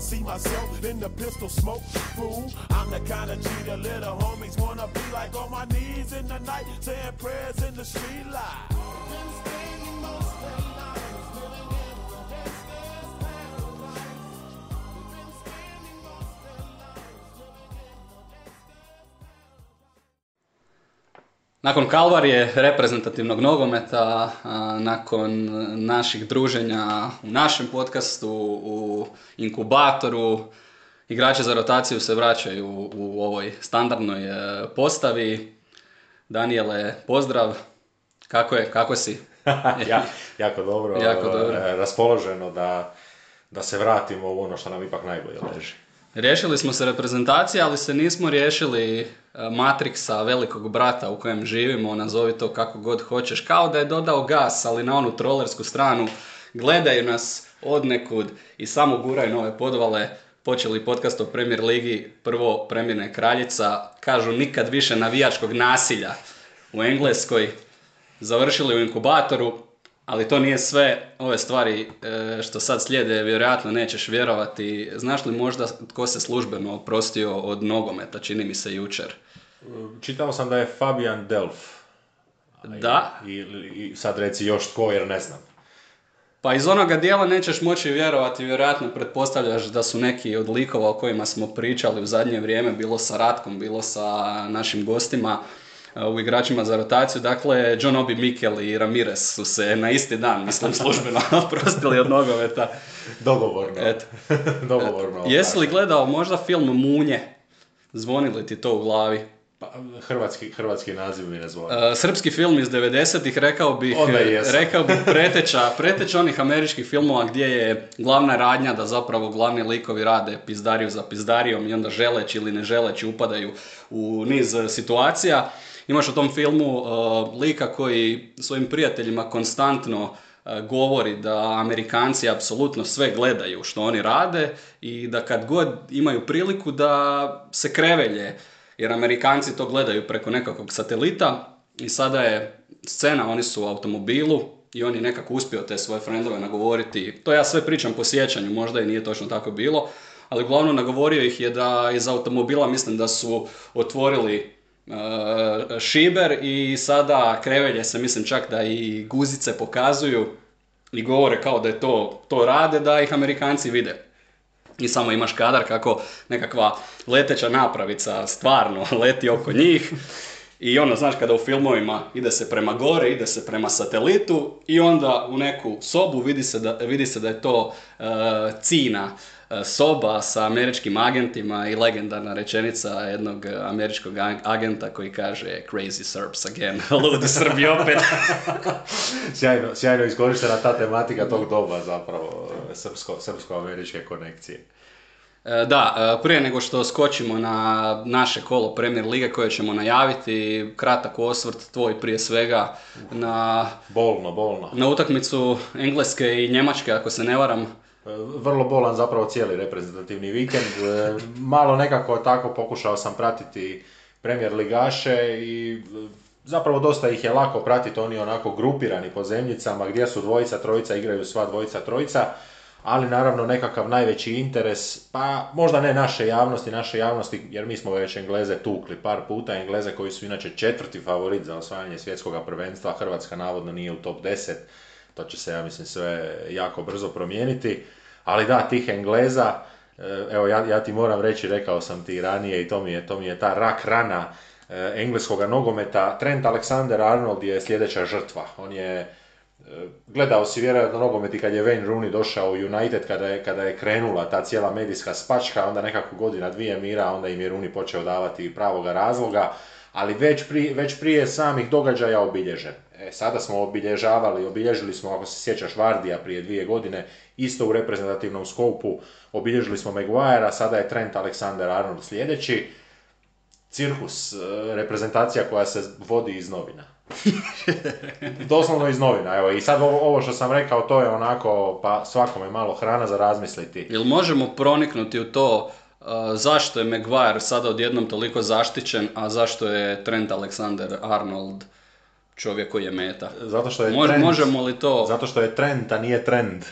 I see myself in the pistol smoke. Fool, I'm the kind of the little homies wanna be like on my knees in the night, saying prayers in the street light. Nakon kalvarije reprezentativnog nogometa, nakon naših druženja u našem podcastu, u inkubatoru, igrači za rotaciju se vraćaju u, u ovoj standardnoj e, postavi. Daniele, pozdrav. Kako je, kako si? ja, jako dobro, Jako dobro. e, raspoloženo da, da se vratimo u ono što nam ipak najbolje leži. Riješili smo se reprezentacije, ali se nismo riješili e, Matrixa, velikog brata u kojem živimo, nazovi to kako god hoćeš. Kao da je dodao gas, ali na onu trollersku stranu. Gledaju nas od nekud i samo guraju nove podvale. Počeli podcast o Premier Ligi, prvo Premijerna kraljica, kažu nikad više navijačkog nasilja u Engleskoj. Završili u inkubatoru, ali to nije sve. Ove stvari e, što sad slijede, vjerojatno nećeš vjerovati. Znaš li možda tko se službeno oprostio od nogometa, čini mi se jučer? Čitao sam da je Fabian Delf. Da, I, i sad reci još tko jer ne znam. pa iz onoga dijela nećeš moći vjerovati, vjerojatno pretpostavljaš da su neki od likova o kojima smo pričali u zadnje vrijeme, bilo sa Ratkom, bilo sa našim gostima, u igračima za rotaciju. Dakle, John Obi Mikel i Ramirez su se na isti dan, mislim, službeno oprostili od nogometa. Dogovorno. Eto. Dogovorno. Jesi li gledao možda film Munje? Zvoni li ti to u glavi? Pa, hrvatski, hrvatski naziv mi ne zvoni. Uh, srpski film iz 90-ih, rekao bih, rekao bih preteča, preteča onih američkih filmova gdje je glavna radnja da zapravo glavni likovi rade pizdariju za pizdarijom i onda želeći ili ne želeći upadaju u niz situacija. Imaš u tom filmu uh, lika koji svojim prijateljima konstantno eh, govori da Amerikanci apsolutno sve gledaju što oni rade i da kad god imaju priliku da se krevelje jer Amerikanci to gledaju preko nekakvog satelita i sada je scena, oni su u automobilu i on je nekako uspio te svoje frendove nagovoriti, to ja sve pričam po sjećanju, možda i nije točno tako bilo, ali uglavnom nagovorio ih je da iz automobila mislim da su otvorili šiber i sada krevelje se mislim čak da i guzice pokazuju i govore kao da je to, to rade, da ih Amerikanci vide. I samo imaš kadar kako nekakva leteća napravica stvarno leti oko njih. I ono, znaš, kada u filmovima ide se prema gore, ide se prema satelitu i onda u neku sobu vidi se da, vidi se da je to e, cina e, soba sa američkim agentima i legendarna rečenica jednog e, američkog ag- agenta koji kaže crazy Serbs again, ludi Srbi opet. Sjajno, sjajno iskorištena ta tematika tog doba zapravo, srpsko, srpsko-američke konekcije. E, Da, e, prije nego što skočimo na naše kolo Premier Lige koje ćemo najaviti, kratak osvrt tvoj prije svega na, Bolno, bolno. na utakmicu Engleske i Njemačke, ako se ne varam. Vrlo bolan zapravo cijeli reprezentativni vikend. E, Malo nekako tako pokušao sam pratiti premijer ligaše i e, zapravo dosta ih je lako pratiti, oni onako grupirani po zemljicama gdje su dvojica, trojica, igraju sva dvojica, trojica. Ali naravno nekakav najveći interes, pa možda ne naše javnosti, naše javnosti, jer mi smo već Engleze tukli par puta, Engleze koji su inače četvrti favorit za osvajanje svjetskog prvenstva, Hrvatska navodno nije u top 10, to će se, ja mislim, sve jako brzo promijeniti. Ali da, tih Engleza, e, evo ja, ja ti moram reći, rekao sam ti ranije i to mi je, to mi je ta rak rana e, engleskoga nogometa. Trent Alexander-Arnold je sljedeća žrtva. On je, e, gledao si vjerojatno nogomet i kad je Wayne Rooney došao u United, kada je, kada je krenula ta cijela medijska spačka, onda nekako godina dvije mira, onda im je Rooney počeo davati pravoga razloga, ali već, pri, već prije samih događaja obilježen. E, sada smo obilježavali, obilježili smo, ako se sjećaš, Vardija prije dvije godine, isto u reprezentativnom skopu, obilježili smo Maguirea, sada je Trent Alexander-Arnold sljedeći. cirkus, e, reprezentacija koja se vodi iz novina. Doslovno iz novina, evo. I sad ovo, ovo što sam rekao, to je onako, pa svakome malo hrana za razmisliti. Jel možemo proniknuti u to uh, zašto je Maguire sada odjednom toliko zaštićen, a zašto je Trent Alexander Čovjek koji je meta? Zato što je Mož- trend, možemo li to... Zato što je trend, a nije trend.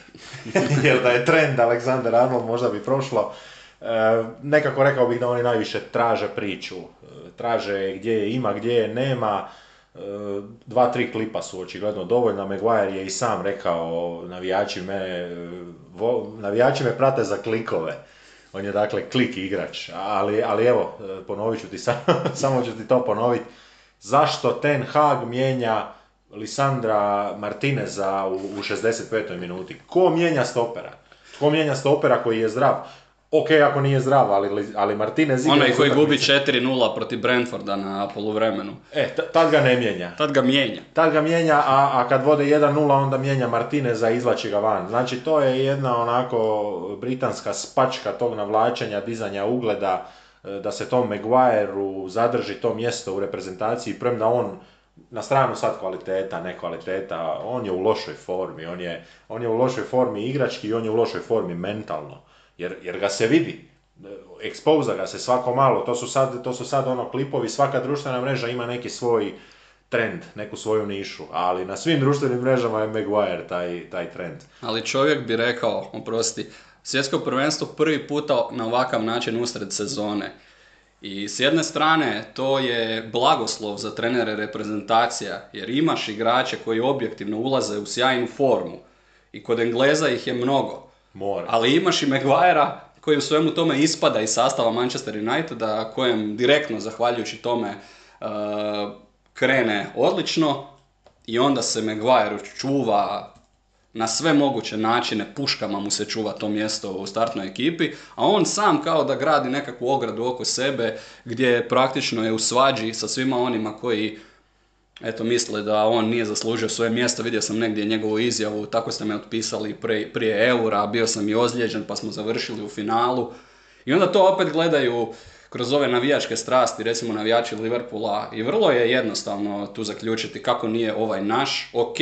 Jer da je trend Alexander Arnold možda bi prošlo. E, nekako rekao bih da oni najviše traže priču. E, traže gdje je ima, gdje je nema. E, dva, tri klipa su očigledno dovoljna. Maguire je i sam rekao, navijači me, e, vo- navijači me prate za klikove. On je dakle klik igrač. Ali, ali evo, e, ponovit ću ti samo, samo ću ti to ponoviti. Zašto Ten Hag mijenja Lisandra Martineza u, u 65. minuti? Ko mijenja stopera? Ko mijenja stopera koji je zdrav? Ok, ako nije zdrav, ali, ali Martinez igra Onaj koji gubi utakmice. 4-0 protiv Brentforda na poluvremenu. E, t- tad ga ne mijenja. Tad ga mijenja. Tad ga mijenja, a, a kad vode 1-0 onda mijenja Martineza i izlači ga van. Znači to je jedna onako britanska spačka tog navlačenja, dizanja ugleda, da se tom Maguireu zadrži to mjesto u reprezentaciji, premda on na stranu sad kvaliteta, ne kvaliteta, on je u lošoj formi, on je, on je u lošoj formi igrački i on je u lošoj formi mentalno, jer, jer ga se vidi, ekspoza ga se svako malo, to su, sad, to su sad ono klipovi, svaka društvena mreža ima neki svoj trend, neku svoju nišu, ali na svim društvenim mrežama je Maguire taj, taj trend. Ali čovjek bi rekao, oprosti, svjetsko prvenstvo prvi puta na ovakav način usred sezone. I s jedne strane to je blagoslov za trenere reprezentacija, jer imaš igrače koji objektivno ulaze u sjajnu formu. I kod Engleza ih je mnogo. Mora. Ali imaš i Maguirea koji u svemu tome ispada iz sastava Manchester Uniteda, kojem direktno, zahvaljujući tome, uh, krene odlično i onda se Maguire čuva na sve moguće načine, puškama mu se čuva to mjesto u startnoj ekipi, a on sam kao da gradi nekakvu ogradu oko sebe gdje praktično je u svađi sa svima onima koji eto misle da on nije zaslužio svoje mjesto, vidio sam negdje njegovu izjavu, tako ste me otpisali prije, prije eura, bio sam i ozlijeđen pa smo završili u finalu. I onda to opet gledaju kroz ove navijačke strasti, recimo navijači Liverpoola i vrlo je jednostavno tu zaključiti kako nije ovaj naš, ok,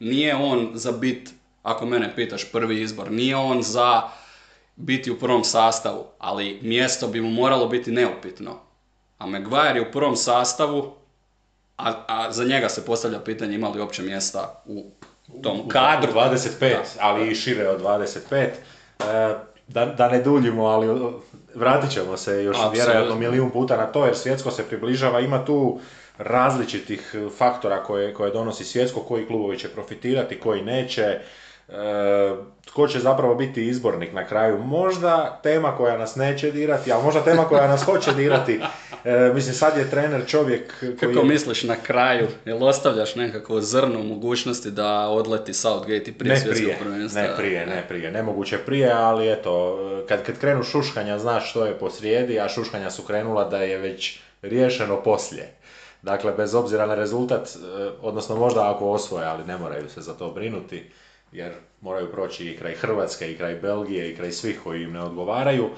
nije on za bit, ako mene pitaš, prvi izbor, nije on za biti u prvom sastavu, ali mjesto bi mu moralo biti neupitno. A Maguire je u prvom sastavu, a, a za njega se postavlja pitanje ima li uopće mjesta u tom kadru. 25, Da. ali i šire od 25. E, da, da ne duljimo, ali vratit ćemo se još Apsolutno. vjerojatno milijun puta na to, jer svjetsko se približava, ima tu različitih faktora koje, koje donosi svjetsko, koji klubovi će profitirati, koji neće. E, tko će zapravo biti izbornik na kraju. Možda tema koja nas neće dirati, a možda tema koja nas hoće dirati. E, mislim, sad je trener čovjek koji Kako misliš na kraju? Jel ostavljaš nekako zrno mogućnosti da odleti Southgate i prije Ne prije, prvenstva? ne prije, ne prije, nemoguće prije, ali eto, kad, kad krenu šuškanja znaš što je posrijedi, a šuškanja su krenula da je već riješeno poslije. Dakle, bez obzira na rezultat, eh, odnosno možda ako osvoje, ali ne moraju se za to brinuti, jer moraju proći i kraj Hrvatske, i kraj Belgije, i kraj svih koji im ne odgovaraju.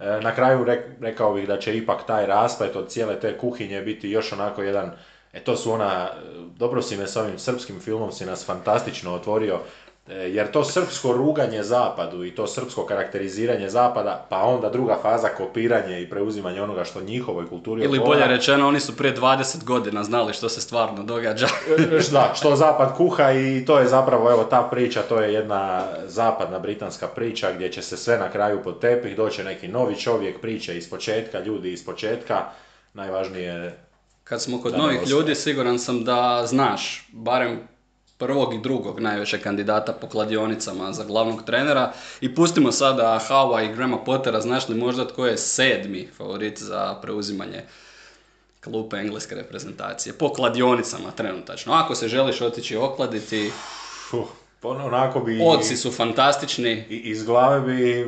E, Na kraju rek- rekao bih da će ipak taj rasplet od cijele te kuhinje biti još onako jedan, e to su ona, e, dobro si me s ovim srpskim filmom si nas fantastično otvorio, jer to srpsko ruganje zapadu i to srpsko karakteriziranje zapada, pa onda druga faza kopiranje i preuzimanje onoga što njihovoj kulturi Ili bolje rečeno, oni su prije 20 godina znali što se stvarno događa. da, što zapad kuha i to je zapravo, evo ta priča, to je jedna zapadna britanska priča gdje će se sve na kraju pod tepih, doće neki novi čovjek, priče iz početka, ljudi iz početka, najvažnije je Kad smo kod Da novih ljudi, siguran sam da znaš, barem prvog i drugog najvećeg kandidata po kladionicama za glavnog trenera. I pustimo sada Howa i Grama Pottera, znaš li možda tko je sedmi favorit za preuzimanje klupe engleske reprezentacije po kladionicama trenutačno. Ako se želiš otići okladiti, Fuh, ono, onako bi... oci su fantastični, i- Iz glave bi...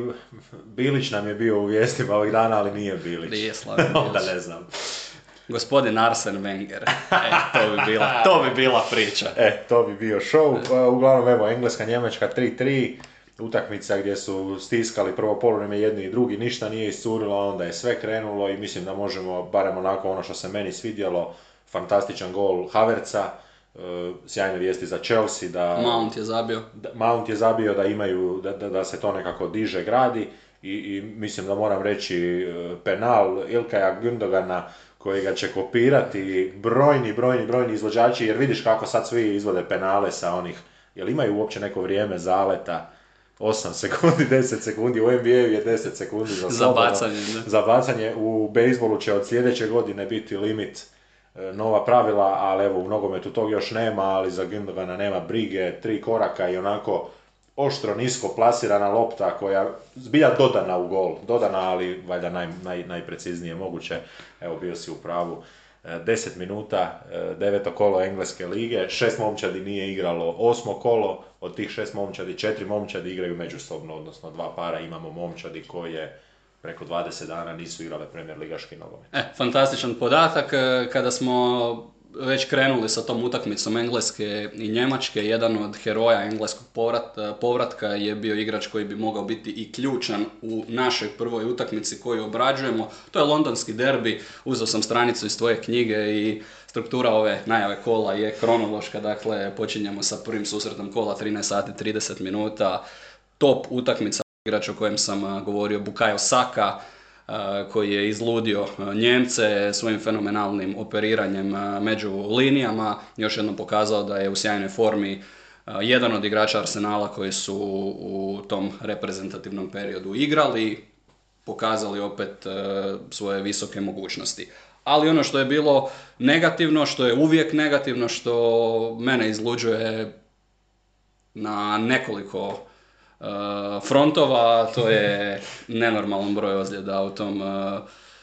Bilić nam je bio u vijestima ovih dana, ali nije Bilić. Nije Slaven Onda Bilić. ne znam. Gospodin Arsen Wenger. E, to bi bila, to bi bila priča. E, to bi bio show. Uglavnom, evo, Engleska, Njemačka 3-3. utakmica gdje su stiskali prvo poluvreme jedni i drugi, ništa nije iscurilo, onda je sve krenulo i mislim da možemo, barem onako ono što se meni svidjelo, fantastičan gol Haverca, e, sjajne vijesti za Chelsea, da Mount je zabio. da- Mount je zabio da imaju, da, da, da se to nekako diže, gradi i, i mislim da moram reći e, penal Ilkaja Gündogana kojega će kopirati brojni, brojni, brojni izvođači jer vidiš kako sad svi izvode penale sa onih, jel imaju uopće neko vrijeme zaleta 8 sekundi, 10 sekundi, u NBA je 10 sekundi za, Za bacanje. Za bacanje u bejsbolu će od sljedeće godine biti limit e, nova pravila, ali evo u nogometu tog još nema, ali za Gündogana nema brige, tri koraka i onako oštro nisko plasirana lopta koja zbilja dodana u gol, dodana ali valjda naj, naj, najpreciznije moguće, evo bio si u pravu. E, 10 minuta, e, deveto kolo Engleske lige, šest momčadi nije igralo osmo kolo, od tih šest momčadi, četiri momčadi igraju međusobno, odnosno dva para imamo momčadi koje preko 20 dana nisu igrale premijer ligaški nogomet. E, fantastičan podatak. e, Kada smo već krenuli sa tom utakmicom Engleske i Njemačke, jedan od heroja engleskog povrat, povratka je bio igrač koji bi mogao biti i ključan u našoj prvoj utakmici koju obrađujemo. To je londonski derbi. Uzeo sam stranicu iz tvoje knjige i struktura ove najave kola je kronološka, dakle počinjemo sa prvim susretom kola 13 sati 30 minuta. Top utakmica igrač o kojem sam govorio, Bukayo Saka, koji je izludio a, Njemce svojim fenomenalnim operiranjem a, među linijama. Još jednom pokazao da je u sjajnoj formi a, jedan od igrača Arsenala koji su u tom reprezentativnom periodu igrali, pokazali opet e, svoje visoke mogućnosti. Ali ono što je bilo negativno, što je uvijek negativno, što mene izluđuje na nekoliko e, frontova, to je nenormalan broj ozljeda u tom e,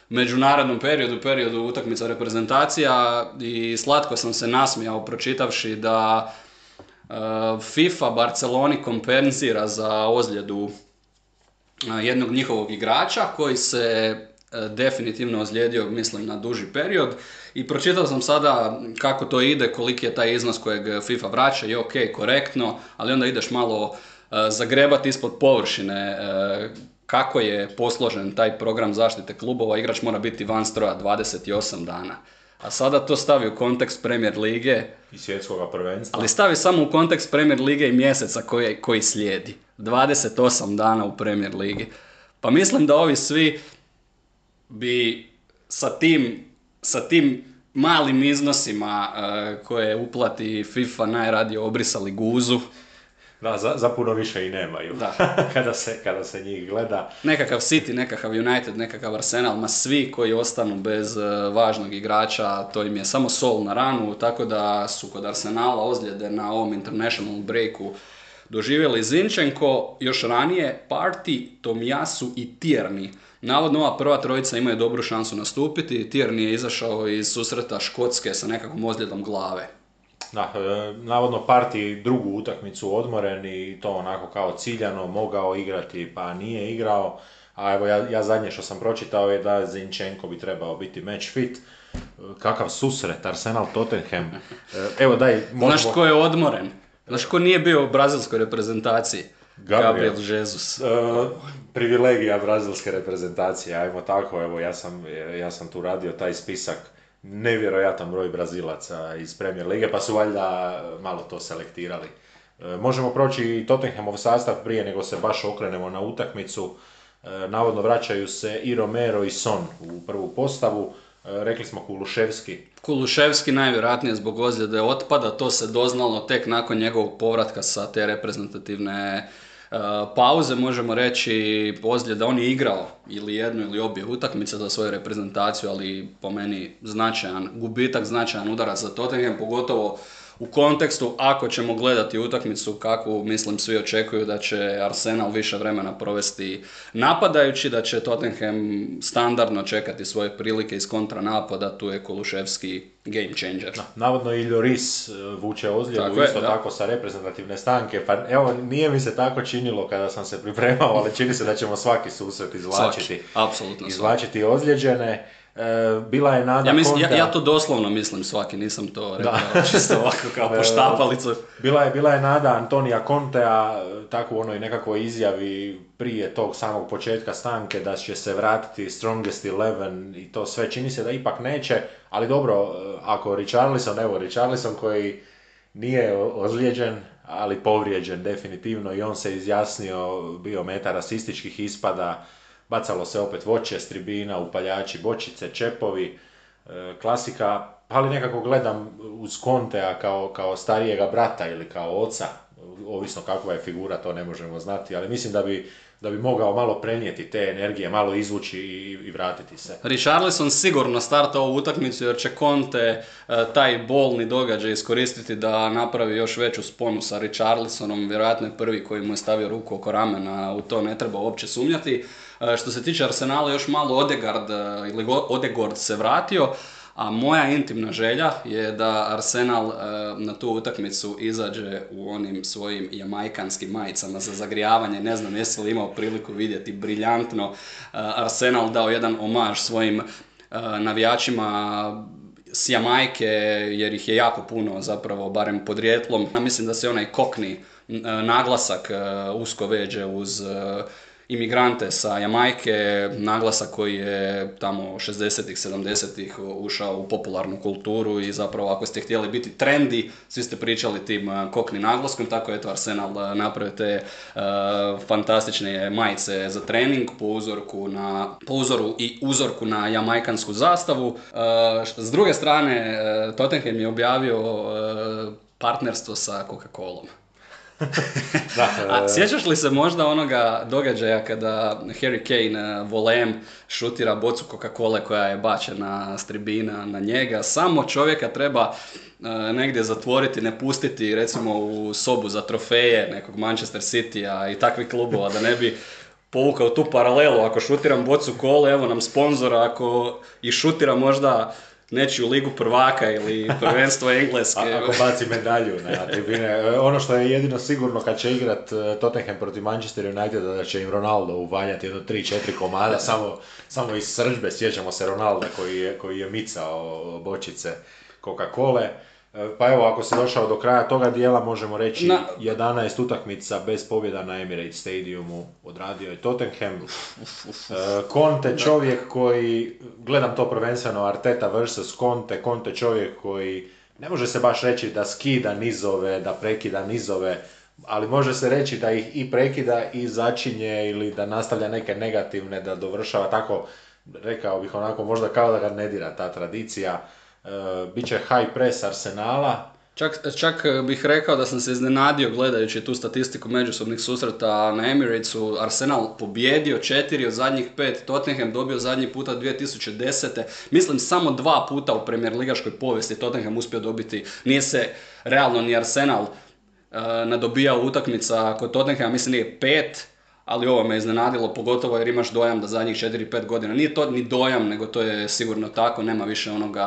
međunarodnom periodu, periodu utakmica reprezentacija i slatko sam se nasmijao pročitavši da e, FIFA Barceloni kompenzira za ozljedu jednog njihovog igrača koji se definitivno ozlijedio, mislim, na duži period. I pročitao sam sada kako to ide, koliki je taj iznos kojeg FIFA vraća i ok, korektno, ali onda ideš malo zagrebati ispod površine e, kako je posložen taj program zaštite klubova. Igrač mora biti van stroja 28 dana. A sada to stavi u kontekst Premier lige, I svjetskoga prvenstva. ali stavi samo u kontekst Premier lige i mjeseca koji, koji slijedi. 28 dana u Premier ligi. Pa mislim da ovi svi bi sa tim, sa tim malim iznosima eh, koje uplati FIFA najradije obrisali guzu. Da, za, za puno više i nemaju. Da. kada, se, kada se njih gleda. Nekakav City, nekakav United, nekakav Arsenal, ma svi koji ostanu bez eh, važnog igrača, to im je samo sol na ranu, tako da su kod Arsenala ozljede na ovom international breaku doživjeli Zinčenko, još ranije Party, Tomiyasu i Tierney. Navodno ova prva trojica imaju dobru šansu nastupiti, Tierney je izašao iz susreta Škotske sa nekakvom ozljedom glave. Da, e, navodno parti drugu utakmicu odmoren i to onako kao ciljano mogao igrati pa nije igrao. A evo ja, ja zadnje što sam pročitao je da Zinčenko bi trebao biti match fit. E, Kakav susret, Arsenal Tottenham. E, Evo daj, možemo... Znaš tko je odmoren? Znaš tko nije bio u brazilskoj reprezentaciji? Gabriel. Gabriel Jesus. E, privilegija brazilske reprezentacije, ajmo tako, evo ja sam, ja sam tu radio taj spisak, nevjerojatan broj brazilaca iz Premier Lige, pa su valjda malo to selektirali. E, možemo proći i Tottenhamov sastav prije nego se baš okrenemo na utakmicu. E, navodno vraćaju se i Romero i Son u prvu postavu. E, rekli smo Kuluševski, Kuluševski najvjerojatnije zbog ozljede otpada, to se doznalo tek nakon njegovog povratka sa te reprezentativne e, pauze, možemo reći ozljeda, on je igrao ili jednu ili obje utakmice za svoju reprezentaciju, ali po meni značajan gubitak, značajan udarac za Tottenham, pogotovo u kontekstu ako ćemo gledati utakmicu kakvu mislim svi očekuju da će Arsenal više vremena provesti napadajući, da će Tottenham standardno čekati svoje prilike iz kontranapada, tu je Koluševski game changer. Navodno i Lloris e, vuče ozljedu Tako je, isto da. tako sa reprezentativne stanke. Pa evo, nije mi se tako činilo kada sam se pripremao, ali čini se da ćemo svaki susret izvlačiti. Svaki, apsolutno svaki. izvlačiti ozlijeđene. E, bila je nada Ja, mislim, ja, Contea- ja to doslovno mislim svaki, nisam to rekao čisto ovako kao poštapalicu. Bila je, bila je nada Antonija Contea, e, tako u onoj nekakvoj izjavi prije tog samog početka stanke da će se vratiti Strongest Eleven i to sve. Čini se da ipak neće, ali dobro, e, ako Richarlison, evo Richarlison koji nije ozlijeđen, ali povrijeđen definitivno i on se izjasnio, bio meta rasističkih ispada, bacalo se opet voće s tribina, upaljači, bočice, čepovi, e, klasika, ali nekako gledam uz Kontea kao, kao starijega brata ili kao oca, ovisno kakva je figura, to ne možemo znati, ali mislim da bi, da bi mogao malo prenijeti te energije, malo izvući i, i vratiti se. Richarlison sigurno starta ovu utakmicu jer će Conte e, taj bolni događaj iskoristiti da napravi još veću sponu sa Richarlisonom, vjerojatno je prvi koji mu je stavio ruku oko ramena, u to ne treba uopće sumnjati. E, Što se tiče Arsenala, još malo Odegaard e, ili Go- Odegord se vratio, a moja intimna želja je da Arsenal e, na tu utakmicu izađe u onim svojim jamajkanskim majicama za zagrijavanje. Ne znam jesi li imao priliku vidjeti briljantno Arsenal dao jedan omaž svojim navijačima s Jamajke, jer ih je jako puno zapravo, barem podrijetlom. Ja mislim da se onaj kokni naglasak usko veže uz imigrante sa Jamajke, naglasak koji je tamo 60-ih, 70-ih ušao u popularnu kulturu i zapravo ako ste htjeli biti trendi, svi ste pričali tim e, kokni naglaskom, tako je to Arsenal e, napravio te e, fantastične majice za trening po uzorku na, po uzoru i uzorku na jamajkansku zastavu. S druge strane, Tottenham je objavio partnerstvo sa Coca-Colom. Da, A e, sjećaš li se možda onoga događaja kada Harry Kane e, volem šutira bocu Coca-Cola koja je bačena s tribina na njega? Samo čovjeka treba e, negdje zatvoriti, ne pustiti recimo u sobu za trofeje nekog Manchester City-a i takvih klubova da ne bi povukao tu paralelu. Ako šutiram bocu kole, evo nam sponzora, ako i šutira možda nečiju ligu prvaka ili prvenstvo Engleske. A- ako baci medalju na tribine. E, Ono što je jedino sigurno kad će igrat e, Tottenham protiv Manchester Uniteda da će im Ronaldo uvaljati jedno 3-4 komada samo, samo iz srđbe. Sjećamo se Ronalda koji je, koji je micao bočice Coca-Cole. E, Pa evo, ako si došao do kraja toga dijela, možemo reći Na- 11 utakmica bez pobjeda na Emirates Stadiumu odradio je Tottenham. E, Conte čovjek koji, gledam to prvenstveno Arteta vs. Conte, Conte čovjek koji ne može se baš reći da skida nizove, da prekida nizove, ali može se reći da ih i prekida i začinje ili da nastavlja neke negativne, da dovršava tako, rekao bih onako, možda kao da ga ne dira ta tradicija. E, Biće high press Arsenala, Čak, čak bih rekao da sam se iznenadio gledajući tu statistiku međusobnih susreta na Emiratesu. Arsenal pobjedio četiri od zadnjih pet, Tottenham dobio zadnji puta 2010. Mislim samo dva puta u premijer ligaškoj povijesti Tottenham uspio dobiti. Nije se realno ni Arsenal e, nadobijao utakmica kod Tottenhama, mislim nije pet, ali ovo me iznenadilo, pogotovo jer imaš dojam da zadnjih 4-5 godina, nije to ni dojam, nego to je sigurno tako, nema više onoga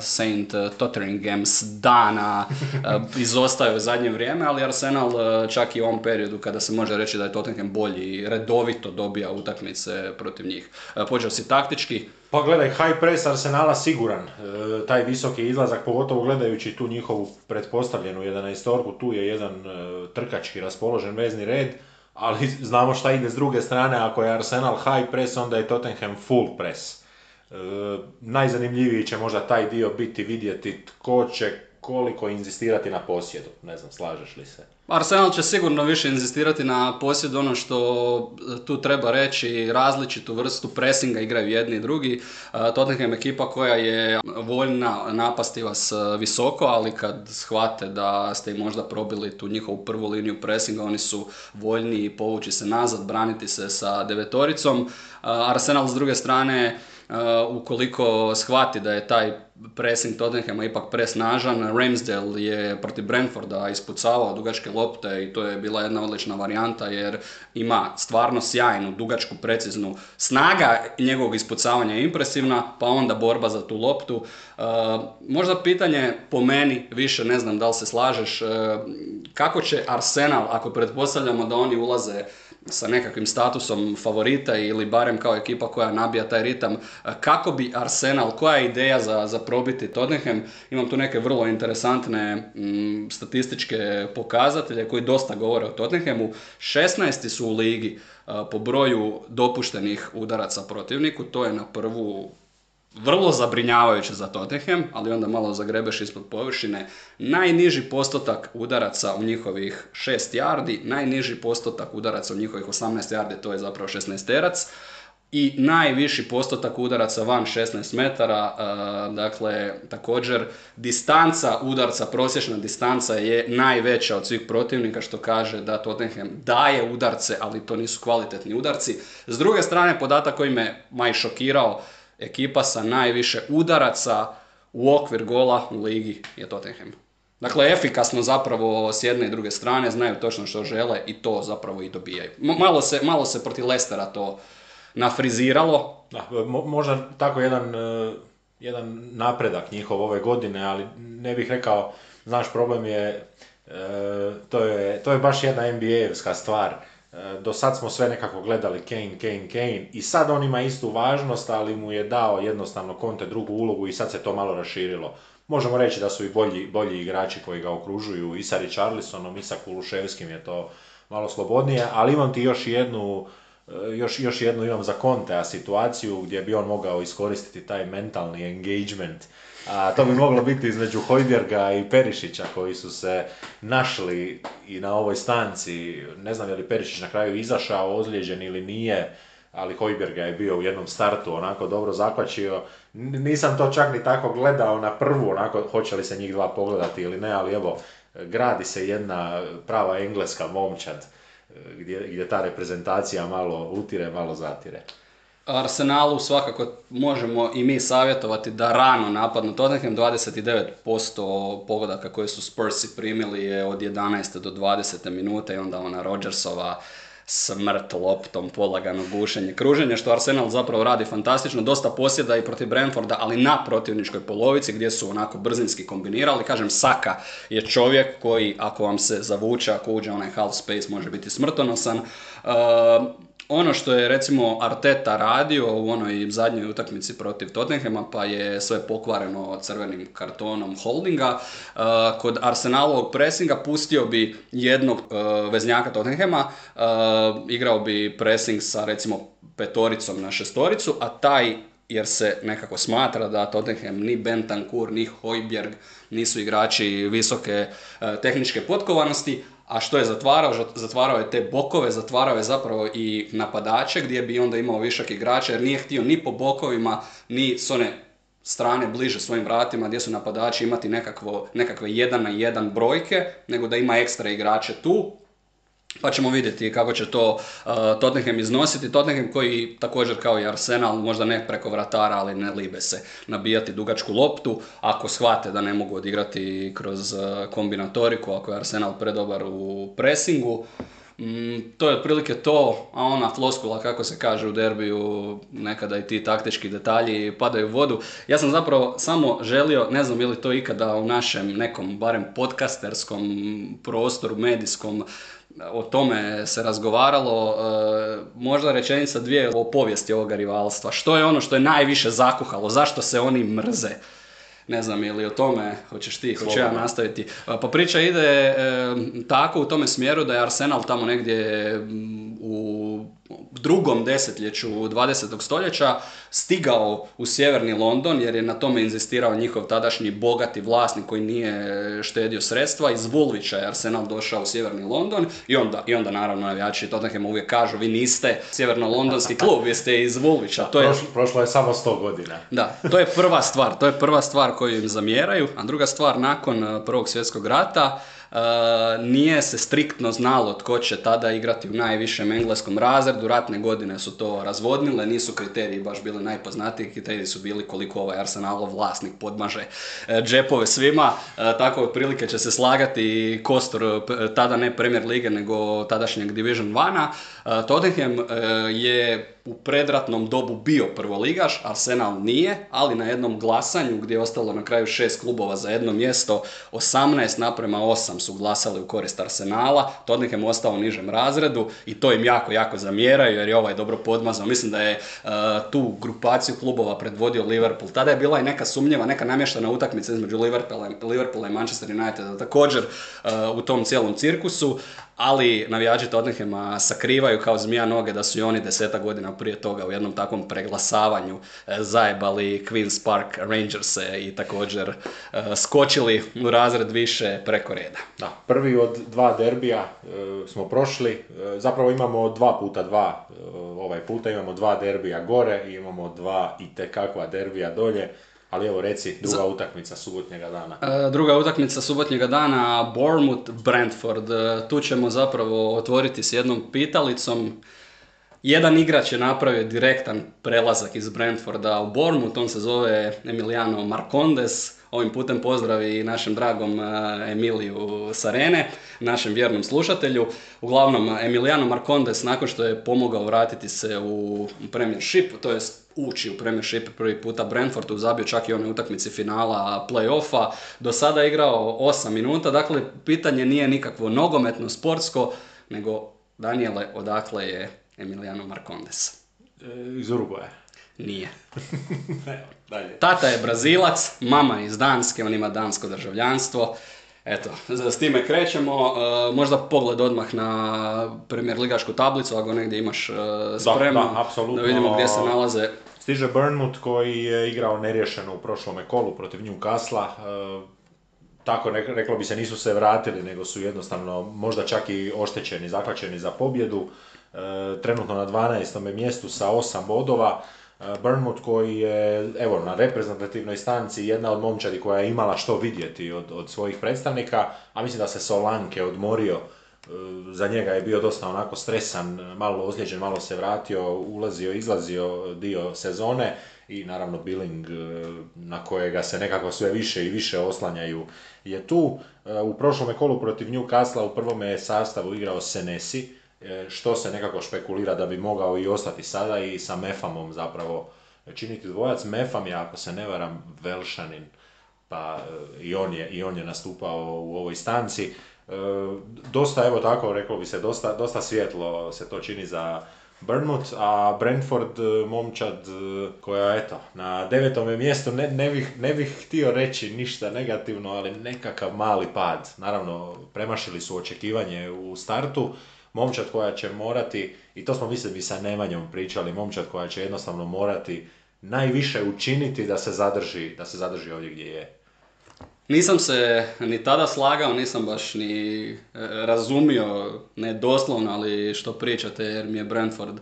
Saint Totteringham's dana, e, izostaju u zadnje vrijeme, ali Arsenal e, čak i u ovom periodu kada se može reći da je Tottenham bolji redovito dobija utakmice protiv njih. E, Počeo si taktički, Pa gledaj, high press Arsenala siguran, e, taj visoki izlazak, pogotovo gledajući tu njihovu pretpostavljenu 11 tu je jedan e, trkački raspoložen vezni red, ali znamo šta ide s druge strane, ako je Arsenal high press, onda je Tottenham full press. E, najzanimljiviji će možda taj dio biti vidjeti tko će koliko inzistirati na posjedu, ne znam, slažeš li se? Arsenal će sigurno više inzistirati na posjed ono što tu treba reći, različitu vrstu presinga igraju jedni i drugi. E, Tottenham ekipa koja je voljna napasti vas e, visoko, ali kad shvate da ste im možda probili tu njihovu prvu liniju presinga, oni su voljni povući se nazad, braniti se sa devetoricom. E, Arsenal s druge strane ukoliko shvati da je taj pressing Tottenhama ipak presnažan, Ramsdale je protiv Brentforda ispucavao dugačke lopte i to je bila jedna odlična varijanta jer ima stvarno sjajnu, dugačku, preciznu snaga njegovog ispucavanja je impresivna, pa onda borba za tu loptu. Uh, možda pitanje po meni, više ne znam da li se slažeš, uh, kako će Arsenal, ako pretpostavljamo da oni ulaze sa nekakvim statusom favorita ili barem kao ekipa koja nabija taj ritam. Kako bi Arsenal, koja je ideja za, za probiti Tottenham? Imam tu neke vrlo interesantne mm, statističke pokazatelje koji dosta govore o Tottenhamu. 16. su u ligi po broju dopuštenih udaraca protivniku, to je na prvu vrlo zabrinjavajuće za Tottenham, ali onda malo zagrebeš ispod površine. Najniži postotak udaraca u njihovih 6 yardi, najniži postotak udaraca u njihovih 18 yardi, to je zapravo 16 terac. I najviši postotak udaraca van 16 metara, dakle također distanca udarca, prosječna distanca je najveća od svih protivnika što kaže da Tottenham daje udarce, ali to nisu kvalitetni udarci. S druge strane, podatak koji me maj šokirao, ekipa sa najviše udaraca u okvir gola u ligi je Tottenham. Dakle, efikasno zapravo s jedne i druge strane, znaju točno što žele i to zapravo i dobijaju. malo, se, malo se protiv Lestera to nafriziralo. Da, možda tako jedan, e, jedan napredak njihov ove godine, ali ne bih rekao, znaš, problem je, e, to je, to je baš jedna NBA-evska stvar do sad smo sve nekako gledali Kane, Kane, Kane i sad on ima istu važnost, ali mu je dao jednostavno Conte drugu ulogu i sad se to malo raširilo. Možemo reći da su i bolji, bolji igrači koji ga okružuju i sa Richarlisonom i sa Kuluševskim je to malo slobodnije, ali imam ti još jednu, e, još, još jednu imam za Contea situaciju gdje bi on mogao iskoristiti taj mentalni engagement a to bi moglo biti između Hojbjerga i Perišića koji su se našli i na ovoj stanci. Ne znam je li Perišić na kraju izašao ozlijeđen ili nije, ali Hojbjerga je bio u jednom startu onako dobro zakvačio. Nisam to čak ni tako gledao na prvu, onako hoće li se njih dva pogledati ili ne, ali evo, gradi se jedna prava engleska momčad gdje, gdje ta reprezentacija malo utire, malo zatire. Arsenalu svakako možemo i mi savjetovati da rano napadnu Tottenham. 29% pogodaka koje su Spursi primili je od 11. do 20. minute i onda ona Rodgersova smrt loptom, polagano gušenje, kruženje, što Arsenal zapravo radi fantastično, dosta posjeda i protiv Brentforda, ali na protivničkoj polovici gdje su onako brzinski kombinirali. Kažem, Saka je čovjek koji, ako vam se zavuče, ako uđe onaj half space, može biti smrtonosan. Uh, ono što je recimo Arteta radio u onoj zadnjoj utakmici protiv Tottenhama pa je sve pokvareno crvenim kartonom holdinga. Uh, kod Arsenalovog pressinga pustio bi jednog uh, veznjaka Tottenhama, uh, igrao bi pressing sa recimo petoricom na šestoricu, a taj jer se nekako smatra da Tottenham ni Bentancur ni Hojbjerg nisu igrači visoke tehničke potkovanosti, a što je zatvarao? Zatvarao je te bokove, zatvarao je zapravo i napadače gdje bi onda imao višak igrača jer nije htio ni po bokovima, ni s one strane bliže svojim vratima gdje su napadači imati nekakvo, nekakve jedan na jedan brojke, nego da ima ekstra igrače tu, pa ćemo vidjeti kako će to uh, Tottenham iznositi. Tottenham koji također kao i Arsenal, možda ne preko vratara, ali ne libe se nabijati dugačku loptu. Ako shvate da ne mogu odigrati kroz uh, kombinatoriku, ako je Arsenal predobar u pressingu, mm, to je otprilike to, a ona floskula kako se kaže u derbiju, nekada i ti taktički detalji padaju u vodu. Ja sam zapravo samo želio, ne znam je li to ikada u našem nekom barem podcasterskom prostoru, medijskom, o tome se razgovaralo, e, možda rečenica dvije o povijesti ovoga rivalstva. Što je ono što je najviše zakuhalo, zašto se oni mrze? Ne znam, ili o tome hoćeš ti, hoću ja nastaviti. Pa priča ide e, tako u tome smjeru da je Arsenal tamo negdje u drugom desetljeću 20. stoljeća stigao u sjeverni London jer je na tome inzistirao njihov tadašnji bogati vlasnik koji nije štedio sredstva. Iz Vulvića je Arsenal došao u sjeverni London i onda, i onda naravno navijači Tottenham uvijek kažu vi niste sjeverno-londonski klub, vi ste iz Vulvića. To je... Prošlo, je samo 100 godina. Da, to je prva stvar, to je prva stvar koju im zamjeraju, a druga stvar nakon eh, Prvog svjetskog rata nije se striktno znalo tko će tada igrati u najvišem engleskom razredu, ratne godine su to razvodnile, nisu kriteriji baš bili najpoznatiji, kriteriji su bili koliko ovaj Arsenalov vlasnik podmaže e, džepove svima, e, tako prilike će se slagati kostor e, tada ne Premier Lige nego tadašnjeg Division 1 Tottenham je u predratnom dobu bio prvoligaš, Arsenal nije, ali na jednom glasanju gdje je ostalo na kraju šest klubova za jedno mjesto, 18 naprema 8 su glasali u korist Arsenala, Tottenham ostao u nižem razredu i to im jako, jako zamjeraju jer je ovaj dobro podmazao. Mislim da je uh, tu grupaciju klubova predvodio Liverpool. Tada je bila i neka sumnjiva, neka namještena utakmica između Liverpoola, Liverpoola i Manchester Uniteda također uh, u tom cijelom cirkusu, ali navijači Tottenhama sakrivaju kao zmija noge da su i oni deseta godina prije toga u jednom takvom preglasavanju e, zajebali Queen's Park Rangerse i također e, skočili u razred više preko reda. Da, prvi od dva derbija e, smo prošli, zapravo imamo dva puta dva, ovaj puta imamo dva derbija gore i imamo dva i tekakva derbija dolje. Ali evo reci, druga utakmica subotnjega dana. E, druga utakmica subotnjega dana, Bournemouth, Brentford. E, tu ćemo zapravo otvoriti s jednom pitalicom. Jedan igrač je napravio direktan prelazak iz Brentforda u Bournemouth, on se zove Emiliano Marcondes. Ovim putem pozdravi i našem dragom e, Emiliju Sarene, našem vjernom slušatelju. Uglavnom, Emiliano Marcondes, nakon što je pomogao vratiti se u Premiership, to jest ući u Premiership prvi puta Brentfordu, zabio čak i one utakmici finala play-offa. Do sada je igrao 8 minuta, dakle pitanje nije nikakvo nogometno, sportsko, nego Daniele, odakle je Emiliano Marcondes? E, iz Uruguaja. Nije. Dalje. Tata je Brazilac, mama iz Danske, on ima dansko državljanstvo. Eto, s time krećemo, e, možda pogled odmah na premijer ligašku tablicu, ako negdje imaš uh, spremno, da, apsolutno. da vidimo gdje se nalaze. Stiže Burnmouth koji je igrao nerješeno u prošlome kolu protiv Newcastle, uh, tako reklo bi se nisu se vratili, nego su jednostavno možda čak i oštećeni, zakvačeni za pobjedu. Trenutno na 12. mjestu sa 8 bodova. Burnmouth koji je evo, na reprezentativnoj stanci jedna od momčadi koja je imala što vidjeti od, od svojih predstavnika, a mislim da se Solanke odmorio, e, za njega je bio dosta onako stresan, malo ozlijeđen, malo se vratio, ulazio, izlazio dio sezone i naravno Billing e, na kojega se nekako sve više i više oslanjaju je tu. U prošlom kolu protiv Newcastle u prvome sastavu igrao Senesi, što se nekako špekulira da bi mogao i ostati sada i sa Mefamom zapravo činiti dvojac. Mefam je, ako se ne varam, Velšanin, pa e, i on je, i on je nastupao u ovoj stanci. E, dosta, evo tako, reklo bi se, dosta, dosta svjetlo se to čini za Burnmouth, a Brentford momčad koja, eto, na devetom mjestu, ne, ne, bih, ne bih htio reći ništa negativno, ali nekakav mali pad. Naravno, premašili su očekivanje u startu, momčad koja će morati, i to smo mislili bi sa Nemanjom pričali, momčad koja će jednostavno morati najviše učiniti da se zadrži, da se zadrži ovdje gdje je. Nisam se ni tada slagao, nisam baš ni e, razumio, ne doslovno, ali što pričate jer mi je Brentford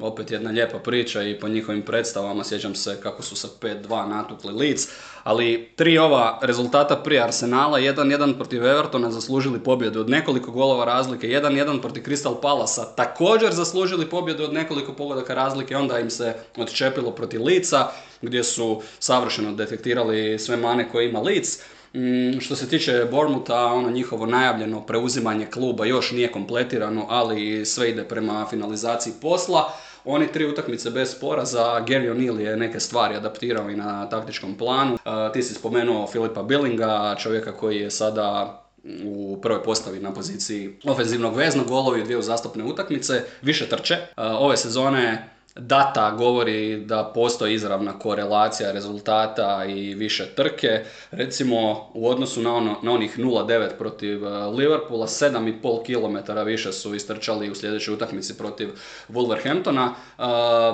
opet jedna lijepa priča i po njihovim predstavama sjećam se kako su sa 5-2 natukli Leeds, ali tri ova rezultata prije Arsenala, 1-1 protiv Evertona zaslužili pobjedu od nekoliko golova razlike, 1-1 protiv Crystal Palasa također zaslužili pobjedu od nekoliko pogodaka razlike, onda im se odčepilo protiv Leedsa gdje su savršeno detektirali sve mane koje ima Leeds. Mm, što se tiče Bormuta, ono njihovo najavljeno preuzimanje kluba još nije kompletirano, ali sve ide prema finalizaciji posla. Oni tri utakmice bez poraza, Gary O'Neill je neke stvari adaptirao i na taktičkom planu. Uh, ti si spomenuo Filipa Billinga, čovjeka koji je sada u prvoj postavi na poziciji ofenzivnog veznog, golovi dvije uzastopne utakmice, više trče. Uh, ove sezone data govori da postoji izravna korelacija rezultata i više trke. Recimo u odnosu na, ono, na onih 0-9 protiv e, Liverpoola, 7,5 km više su istrčali u sljedećoj utakmici protiv Wolverhamptona. Uh,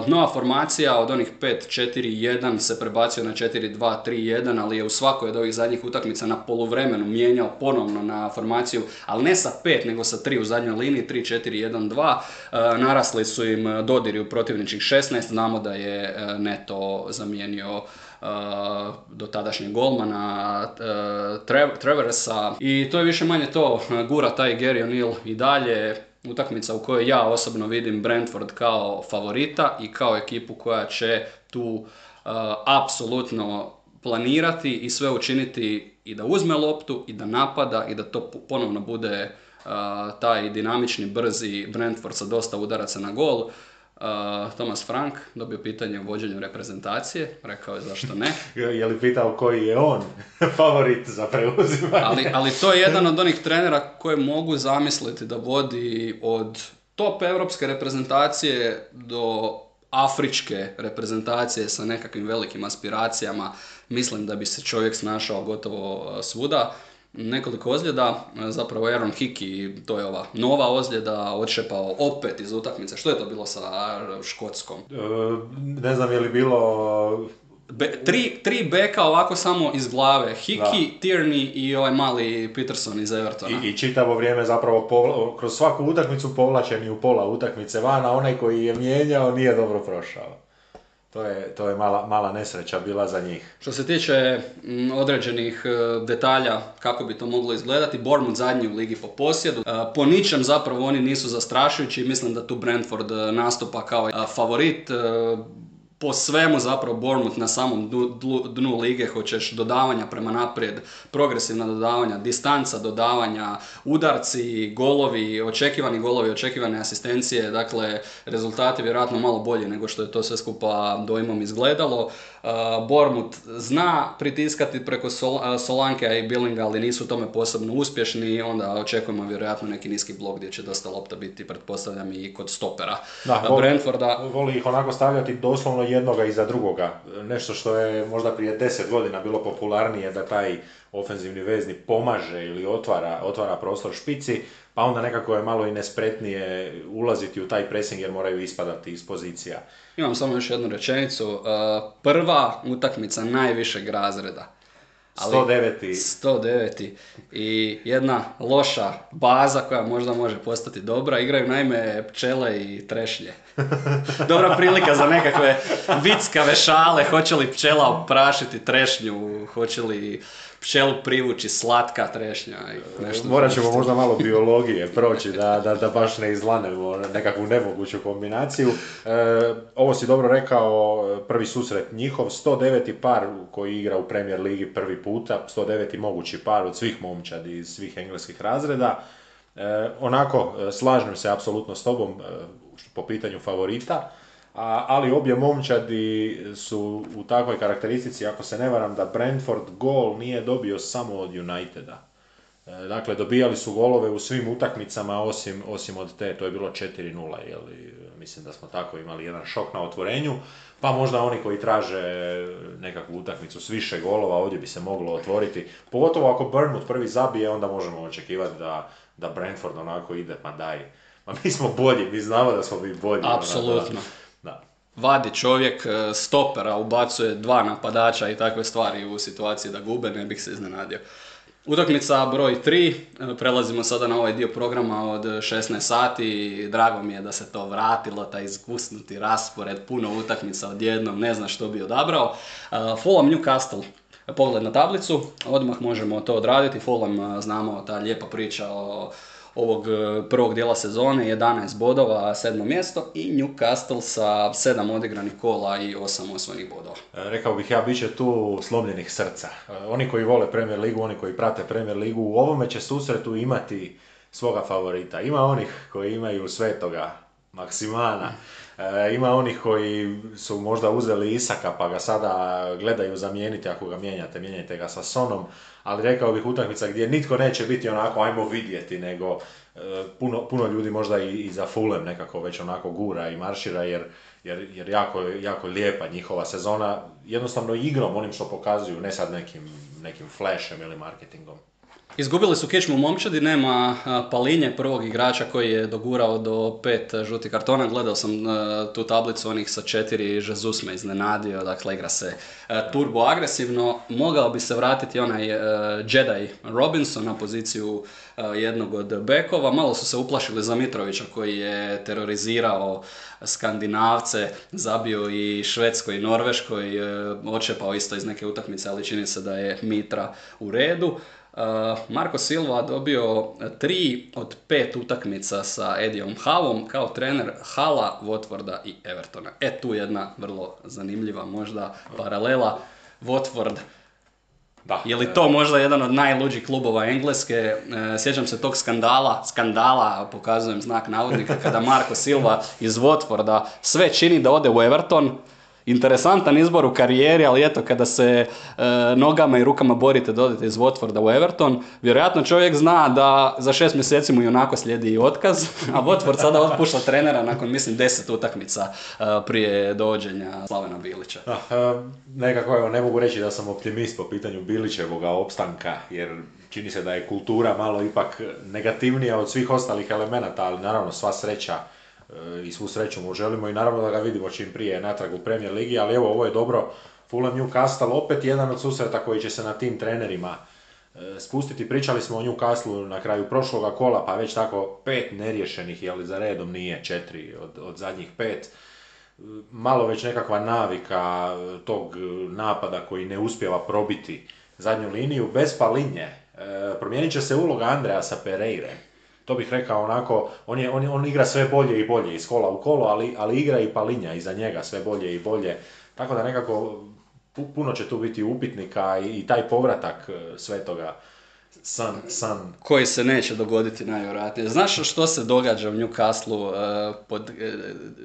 nova formacija od onih 5-4-1 se prebacio na 4-2-3-1, ali je u svakoj od ovih zadnjih utakmica na poluvremenu mijenjao ponovno na formaciju, ali ne sa 5 nego sa 3 u zadnjoj liniji, 3-4-1-2. Uh, narasli su im dodiri u protivnički 16, znamo da je e, Neto zamijenio e, do tadašnjeg golmana uh, Trevorsa i to je više manje to, gura taj Gary O'Neill i dalje, utakmica u kojoj ja osobno vidim Brentford kao favorita i kao ekipu koja će tu apsolutno planirati i sve učiniti i da uzme loptu i da napada i da to ponovno bude taj dinamični, brzi Brentford sa dosta udaraca na gol. Thomas Frank dobio pitanje o vođenju reprezentacije, rekao je zašto ne. Je li pitao koji je on favorit za preuzimanje? ali, ali to je jedan od onih trenera koje mogu zamisliti da vodi od top europske reprezentacije do afričke reprezentacije sa nekakvim velikim aspiracijama. Mislim da bi se čovjek snašao gotovo svuda nekoliko ozljeda, zapravo Aaron Hickey, to je ova nova ozljeda, odšepao opet iz utakmice. Što je to bilo sa Škotskom? E, ne znam je li bilo... tri, tri beka ovako samo iz glave. Hickey, Tierney i ovaj mali Peterson iz Evertona. I, i čitavo vrijeme zapravo kroz svaku utakmicu povlačeni u pola utakmice van, a onaj koji je mijenjao nije dobro prošao. To je, to je mala, mala nesreća bila za njih. Što se tiče određenih e, detalja kako bi to moglo izgledati, Bournemouth zadnji u ligi po posjedu. E, po ničem zapravo oni nisu zastrašujući, mislim da tu Brentford e, nastupa kao favorit po svemu zapravo Bournemouth na samom dnu, lige, hoćeš dodavanja prema naprijed, progresivna dodavanja, distanca dodavanja, udarci, golovi, očekivani golovi, očekivane asistencije, dakle rezultati vjerojatno malo bolji nego što je to sve skupa dojmom izgledalo. Bormut zna pritiskati preko Solanke i Billinga, ali nisu u tome posebno uspješni, onda očekujemo vjerojatno neki niski blok gdje će dosta lopta biti, pretpostavljam, i kod stopera da, Brentforda. Voli ih onako stavljati doslovno jednoga iza drugoga. Nešto što je možda prije deset godina bilo popularnije da taj ofenzivni vezni pomaže ili otvara, otvara prostor špici, pa onda nekako je malo i nespretnije ulaziti u taj pressing jer moraju ispadati iz pozicija. Imam samo još jednu rečenicu. Uh, prva utakmica najvišeg razreda. Ali 109. 109. I jedna loša baza koja možda može postati dobra. Igraju naime pčele i trešnje. Dobra prilika za nekakve vickave šale. Hoće li pčela oprašiti trešnju? Hoće li pčelu privući slatka trešnja i nešto. Morat ćemo možda malo biologije proći da, da, da baš ne izlanemo nekakvu nemoguću kombinaciju. E, ovo si dobro rekao, prvi susret njihov, 109. par koji igra u Premier Ligi prvi puta, 109. mogući par od svih momčadi iz svih engleskih razreda. E, onako, slažem se apsolutno s tobom e, po pitanju favorita ali obje momčadi su u takvoj karakteristici, ako se ne varam, da Brentford gol nije dobio samo od Uniteda. E, dakle, dobijali su golove u svim utakmicama osim, osim od te, to je bilo 4-0, jeli, mislim da smo tako imali jedan šok na otvorenju, pa možda oni koji traže nekakvu utakmicu s više golova, ovdje bi se moglo otvoriti. Pogotovo ako Burnmouth prvi zabije, onda možemo očekivati da, da Brentford onako ide, pa daj, ma mi smo bolji, mi znamo da smo mi bolji. Ono, Apsolutno vadi čovjek e, stopera, ubacuje dva napadača i takve stvari u situaciji da gube, ne bih se iznenadio. Utakmica broj 3, e, prelazimo sada na ovaj dio programa od 16 sati, drago mi je da se to vratilo, taj izkusnuti raspored, puno utakmica odjednom, ne znam što bi odabrao. E, Fulham Newcastle, pogled na tablicu, odmah možemo to odraditi, Fulham znamo ta lijepa priča o ovog e, prvog dijela sezone, 11 bodova, sedmo mjesto i Newcastle sa sedam odigranih kola i osam osvojenih bodova. E, rekao bih ja, bit će tu slomljenih srca. E, oni koji vole Premier Ligu, oni koji prate Premier Ligu, u ovome će susretu imati svoga favorita. Ima onih koji imaju svetoga Maksimana, ima onih koji su možda uzeli Isaka pa ga sada gledaju zamijeniti ako ga mijenjate, mijenjajte ga sa Sonom ali rekao bih utakmica gdje nitko neće biti onako ajmo vidjeti, nego e, puno, puno ljudi možda i, i za Fulem nekako već onako gura i maršira jer, jer, jer jako, jako lijepa njihova sezona, jednostavno igrom onim što pokazuju, ne sad nekim, nekim flashem ili marketingom. Izgubili su kičmu momčadi, nema Palinje, prvog igrača koji je dogurao do pet žutih kartona. Gledao sam tu tablicu onih sa četiri, Jesus me iznenadio, dakle igra se turbo agresivno. Mogao bi se vratiti onaj Jedi Robinson na poziciju jednog od bekova. Malo su se uplašili za Mitrovića koji je terorizirao Skandinavce, zabio i Švedsko i Norveško i očepao isto iz neke utakmice, ali čini se da je Mitra u redu. Uh, Marko Silva dobio tri od pet utakmica sa Edijom Havom kao trener Hala, Watforda i Evertona. E tu jedna vrlo zanimljiva možda paralela. Watford Da. Je li to možda jedan od najluđih klubova Engleske? E, sjećam se tog skandala, skandala, pokazujem znak navodnika, kada Marko Silva iz Watforda sve čini da ode u Everton, interesantan izbor u karijeri, ali eto, kada se e, nogama i rukama borite da odete iz Watforda u Everton, vjerojatno čovjek zna da za šest mjeseci mu i onako slijedi i otkaz, a Watford sada otpušta trenera nakon, mislim, deset utakmica e, prije dođenja Slavena Bilića. Da, e, nekako evo, ne mogu reći da sam optimist po pitanju Bilićevoga opstanka, jer čini se da je kultura malo ipak negativnija od svih ostalih elemenata, ali naravno sva sreća i svu sreću mu želimo i naravno da ga vidimo čim prije natrag u Premier Ligi, ali evo ovo je dobro. Fulham Newcastle opet jedan od susreta koji će se na tim trenerima e, spustiti. Pričali smo o Newcastle na kraju prošloga kola, pa već tako pet neriješenih, jel za redom nije četiri od, od zadnjih pet. E, malo već nekakva navika e, tog napada koji ne uspjeva probiti zadnju liniju. Bez palinje promijenit će se uloga Andreasa Pereire to bih rekao onako, on, je, on, on igra sve bolje i bolje iz kola u kolo, ali, ali igra i palinja iza njega sve bolje i bolje. Tako da nekako puno će tu biti upitnika i, i taj povratak e, svetoga san, san. Koji se neće dogoditi najvjerojatnije. Znaš što se događa u Newcastle uh, pod uh,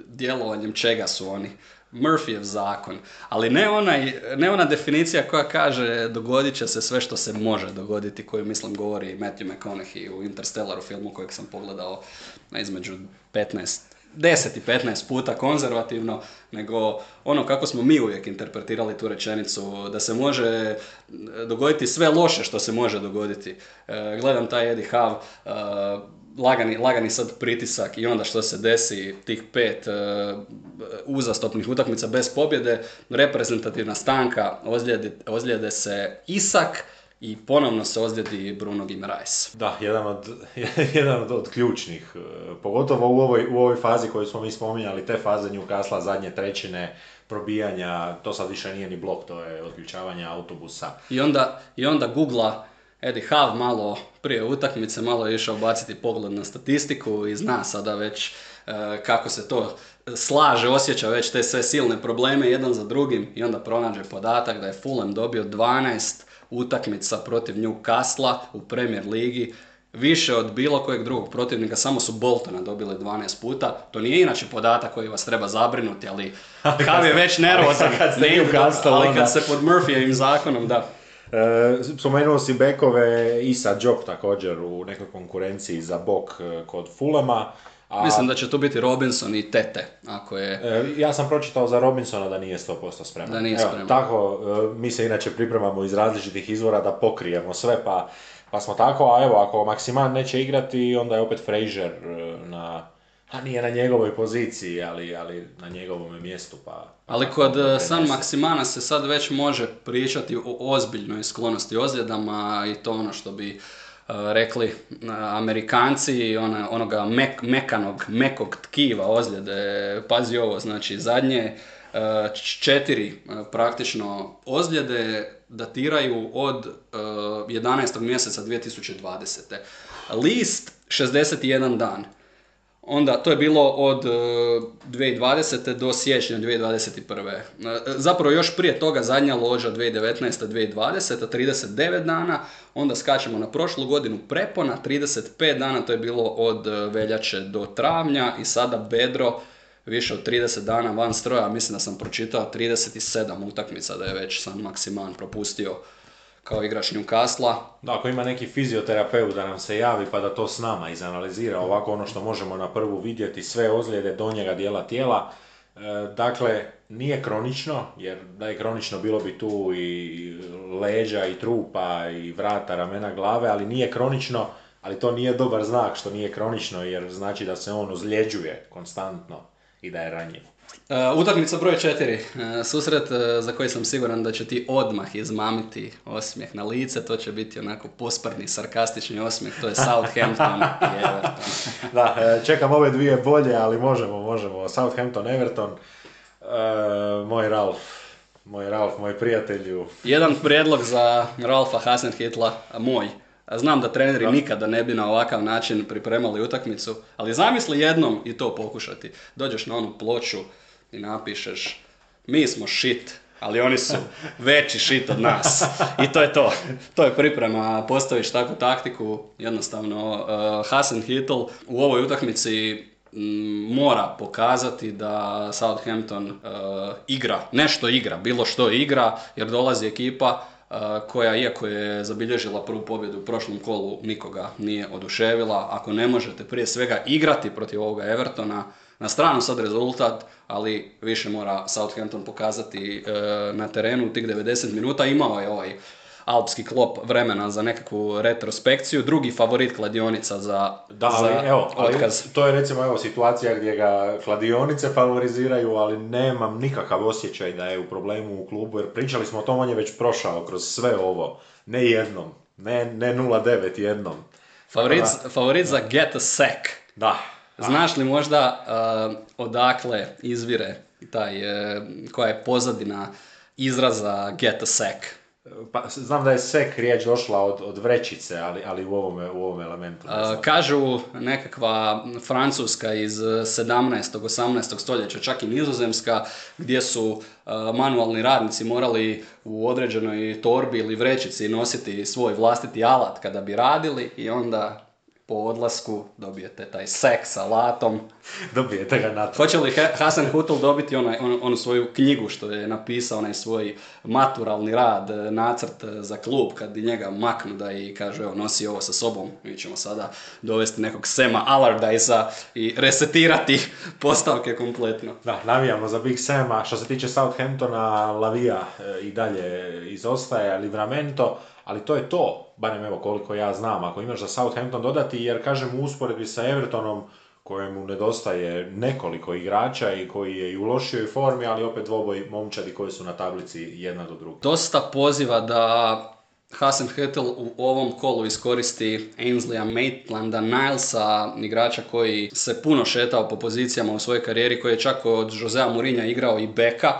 djelovanjem čega su oni? Murphyjev zakon, ali ne, onaj, ne ona definicija koja kaže dogodit će se sve što se može dogoditi, koju mislim govori Matthew McConaughey u Interstellaru filmu kojeg sam pogledao između 15 10 i 15 puta konzervativno, nego ono kako smo mi uvijek interpretirali tu rečenicu, da se može dogoditi sve loše što se može dogoditi. E, gledam taj Eddie Hav, lagani, lagani sad pritisak i onda što se desi tih pet uh, uzastopnih utakmica bez pobjede, reprezentativna stanka, ozljede, ozljede se Isak i ponovno se ozljedi Bruno Gimaraes. Da, jedan od, jedan od, od ključnih, e, pogotovo u ovoj, u ovoj fazi koju smo mi spominjali, te faze Newcastle, zadnje trećine, probijanja, to sad više nije ni blok, to je odključavanje autobusa. I onda, i onda googla Eddie Hav malo prije utakmice, malo je išao baciti pogled na statistiku i zna sada već e, kako se to slaže, osjeća već te sve silne probleme jedan za drugim i onda pronađe podatak da je Fulham dobio 12 utakmica protiv Newcastle u Premier Ligi, više od bilo kojeg drugog protivnika, samo su Boltona dobili 12 puta. To nije inače podatak koji vas treba zabrinuti, ali Hav je već nervozan, ali kad se pod Murphyjevim zakonom, da. E, spomenuo si bekove i sa Job također u nekoj konkurenciji za bok e, kod Fulema. A... Mislim da će tu biti Robinson i Tete, ako je... E, ja sam pročitao za Robinsona da nije 100% spreman. Da nije spreman. tako, mi se inače pripremamo iz različitih izvora da pokrijemo sve, pa, pa smo tako, a evo, ako Maksiman neće igrati, onda je opet Frazier na a nije na njegovoj poziciji, ali, ali na njegovom mjestu. Pa, ali kod eh, San Maksimana se sad već može pričati o ozbiljnoj sklonosti ozljedama i to ono što bi uh, rekli uh, Amerikanci, ona, onoga mek, mekanog, mekog tkiva ozljede. Pazi ovo, znači zadnje uh, četiri praktično ozljede datiraju od 11. mjeseca 2020. List 61 dan. Onda, to je bilo od 2020. E, do siječnja 2021. E, zapravo još prije toga zadnja loža 2019. 2020. 39 dana, onda skačemo na prošlu godinu prepona, 35 dana, to je bilo od e, veljače do travnja i sada bedro više od 30 dana van stroja, mislim da sam pročitao 37 utakmica da je već San Maksiman propustio kao igrač Newcastle. Da, ako ima neki fizioterapeut da nam se javi pa da to s nama izanalizira, ovako ono što možemo na prvu vidjeti, sve ozljede donjega dijela tijela. E, dakle, nije kronično, jer da je kronično bilo bi tu i leđa i trupa i vrata, ramena, glave, ali nije kronično, ali to nije dobar znak što nije kronično jer znači da se on ozljeđuje konstantno i da je ranjiv. Uh, utakmica broj četiri. Uh, susret uh, za koji sam siguran da će ti odmah izmamiti osmijeh na lice. To će biti onako posprni, sarkastični osmijeh. To je Southampton i Everton. da, čekam ove dvije bolje, ali možemo, možemo. Southampton, Everton. Moj Ralf. Moj Ralf, moj prijatelju. Jedan prijedlog za Ralfa Hasenhitla, moj. Znam da treneri nikada ne bi na ovakav način pripremali utakmicu, ali zamisli jednom i to pokušati. Dođeš na onu ploču i napišeš mi smo shit, ali oni su veći shit od nas. I to je to. To je priprema, postaviš takvu taktiku, jednostavno uh, Hasan Hitl u ovoj utakmici mm, mora pokazati da Southampton uh, igra, nešto igra, bilo što igra, jer dolazi ekipa uh, koja, iako je zabilježila prvu pobjedu u prošlom kolu, nikoga nije oduševila. Ako ne možete prije svega igrati protiv ovoga Evertona, na stranu sad rezultat, ali više mora Southampton pokazati e, na terenu tih 90 minuta. Imao je ovaj alpski klop vremena za nekakvu retrospekciju. Drugi favorit kladionica za, Da, za evo, ali to je recimo evo, situacija gdje ga kladionice favoriziraju, ali nemam nikakav osjećaj da je u problemu u klubu, jer pričali smo o tom, on je već prošao kroz sve ovo. Ne jednom, ne, ne 0-9 jednom. Favorit, favorit za get a sack. Da. Znaš li možda uh, odakle izvire taj, uh, koja je pozadina izraza get a sack? Pa, znam da je sek riječ došla od, od vrećice, ali, ali u, ovome, u ovom elementu. Uh, kažu nekakva francuska iz 17. 18. stoljeća, čak i nizozemska, gdje su uh, manualni radnici morali u određenoj torbi ili vrećici nositi svoj vlastiti alat kada bi radili i onda po odlasku dobijete taj sek sa alatom. Dobijete ga na. Hoće li Ha- Hasan Hutl dobiti onaj, on- onu svoju knjigu što je napisao, onaj svoj maturalni rad, e, nacrt e, za klub, kad njega maknu da i kažu evo nosi ovo sa sobom, mi ćemo sada dovesti nekog Sema Allardyce i resetirati postavke kompletno. Da, navijamo za Big Sama. Što se tiče Southamptona, Lavija e, i dalje izostaje, Livramento, ali to je to, barem evo koliko ja znam, ako imaš za Southampton dodati, jer kažem u usporedbi sa Evertonom, kojemu nedostaje nekoliko igrača i koji je i u lošijoj formi, ali opet dvoboj momčadi koji su na tablici jedna do druge. Dosta poziva da Hasan Hüttl u ovom kolu iskoristi Ainsleya Maitland-a Nilesa, igrača koji se puno šetao po pozicijama u svojoj karijeri, koji je čak od Josea Mourinha igrao i beka,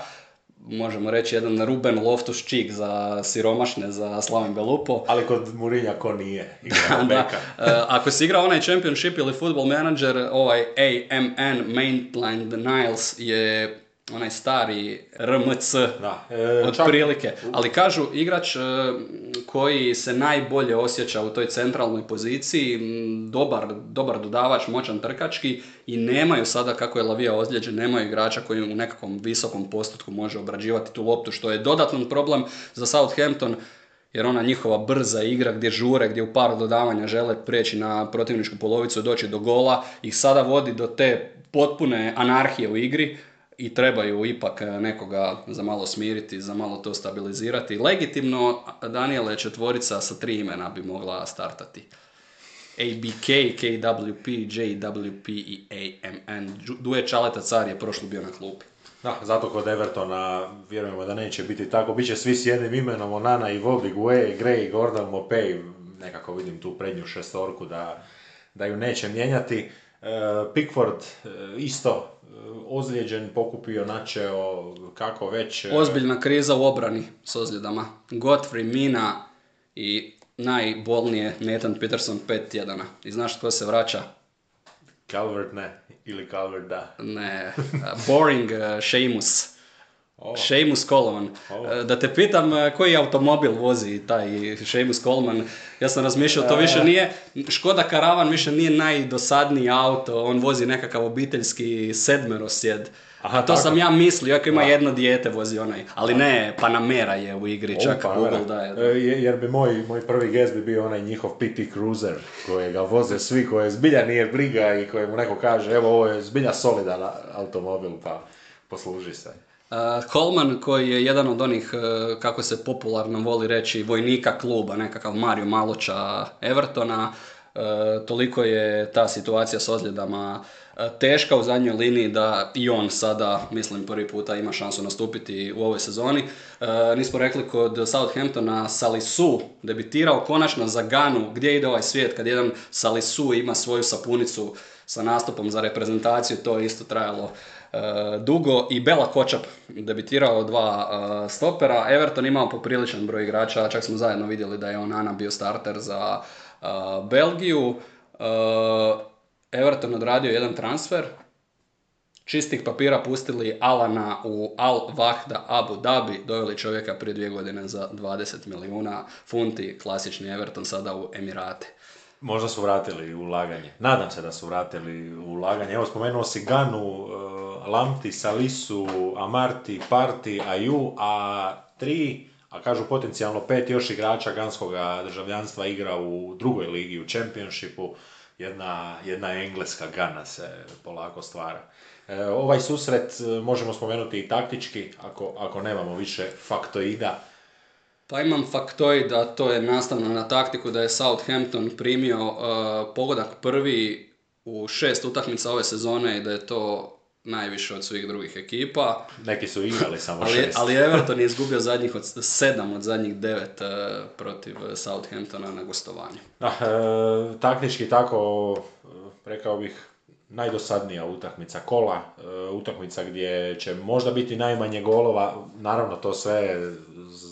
možemo reći jedan Ruben Loftus-Cheek za siromašne, za Slaven Belupo. Ali kod Murinja ko nije? Igrao Da, e, ako si igrao onaj Championship ili Football Manager, ovaj AMN Maitland Niles je onaj stari RMC Da, e, čak- otprilike. Ali kažu, igrač e, koji se najbolje osjeća u toj centralnoj poziciji, dobar, dobar dodavač, moćan trkački i nemaju sada, kako je Lavija ozlijeđen, nemaju igrača koji u nekakvom visokom postotku može obrađivati tu loptu, što je dodatan problem za Southampton, jer ona njihova brza igra gdje žure, gdje u par dodavanja žele preći na protivničku polovicu i doći do gola, ih sada vodi do te potpune anarhije u igri i trebaju ipak nekoga za malo smiriti, za malo to stabilizirati. Legitimno, Daniele četvorica sa tri imena bi mogla startati. ABK, KWP, JWP i AMN. Duje Čaleta Car je prošlo bio na klupi. Da, zato kod Evertona vjerujemo da neće biti tako. Biće svi s jednim imenom, Onana i Vobi, Gue, Gray, Gordon, Mopey. Nekako vidim tu prednju šestorku da, da ju neće mijenjati. E, Pickford e, isto e, ozlijeđen, pokupio, načeo, kako već. Ozbiljna kriza u obrani s ozljedama. Godfrey, Mina i najbolnije Nathan Peterson pet tjedana. I znaš tko se vraća? Calvert ne, ili Calvert da. Ne, boring uh, Sheamus. O. Sheamus Coleman. O. E, Da te pitam e, koji automobil vozi taj Sheamus Coleman, ja sam razmišljao, to više nije, Škoda Karavan više nije najdosadniji auto, on vozi nekakav obiteljski sedmerosjed. Aha, to tako. sam ja mislio, iako ima Da. jedno dijete vozi onaj, ali ne, Panamera je u igri, čak Opa, Google daje. E, je- Jer bi moj, moj prvi gest bi bio onaj njihov PT Cruiser, kojega voze svi, koje zbilja nije briga i kojemu neko kaže, evo ovo je zbilja solidan automobil, pa posluži se. Uh, Coleman koji je jedan od onih, uh, kako se popularno voli reći, vojnika kluba, nekakav Mario Maloča Evertona, uh, toliko je ta situacija s ozljedama teška u zadnjoj liniji da i on sada, mislim, prvi puta ima šansu nastupiti u ovoj sezoni. Uh, nismo rekli kod Southamptona Salisu debitirao konačno za Ganu, gdje ide ovaj svijet kad jedan Salisu ima svoju sapunicu sa nastupom za reprezentaciju, to je isto trajalo dugo i Bela Kočap debitirao dva e, stopera. Everton imao popriličan broj igrača, čak smo zajedno vidjeli da je Onana bio starter za e, Belgiju. E, Everton odradio jedan transfer, čistih papira pustili Alana u Al Wahda Abu Dhabi, doveli čovjeka prije dvije godine za 20 milijuna funti, klasični Everton sada u Emirate. Možda su vratili ulaganje. Nadam se da su vratili ulaganje. Evo, spomenuo si Ganu, uh, Lamti, Salisu, Amarti, Parti, Aju, a tri, a kažu potencijalno pet još igrača ganskog državljanstva igra u drugoj ligi, u Championshipu. Jedna, jedna engleska Gana se polako stvara. E, ovaj susret e, možemo spomenuti i taktički, ako, ako nemamo više faktoida. Pa imam faktoid, da to je nastavno na taktiku da je Southampton primio uh, pogodak prvi u šest utakmica ove sezone i da je to najviše od svih drugih ekipa. Neki su igrali samo ali, šest. ali Everton je izgubio zadnjih od sedam od zadnjih devet protiv Southamptona na gostovanju. Da, taktički tako, rekao bih, najdosadnija utakmica kola, e, utakmica gdje će možda biti najmanje golova, naravno to sve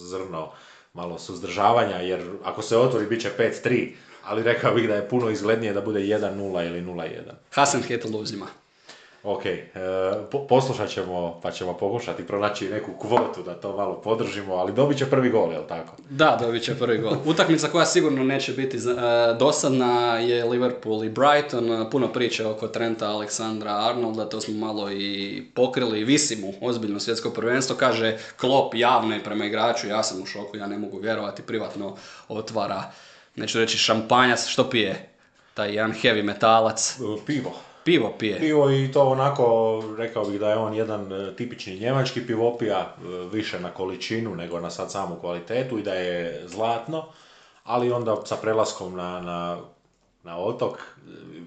zrno malo suzdržavanja, jer ako se otvori bit će 5-3, ali rekao bih da je puno izglednije da bude 1-0 ili 0-1. Hasenhetl uzima. Ok, e, poslušat ćemo pa ćemo pokušati pronaći neku kvotu da to malo podržimo, ali dobit će prvi gol, jel tako? Da, dobit će prvi gol. Utakmica koja sigurno neće biti e, dosadna je Liverpool i Brighton. Puno priče oko Trenta Aleksandra Arnolda, to smo malo i pokrili visimo ozbiljno svjetsko prvenstvo. Kaže Klop javno je prema igraču, ja sam u šoku, ja ne mogu vjerovati, privatno otvara, neću reći šampanjac, što pije? Taj jedan heavy metalac. Pivo. Pivo pije. Pivo i to onako, rekao bih da je on jedan e, tipični njemački pivopija, e, više na količinu nego na sad samu kvalitetu i da je zlatno, ali onda sa prelaskom na, na, na otok, e,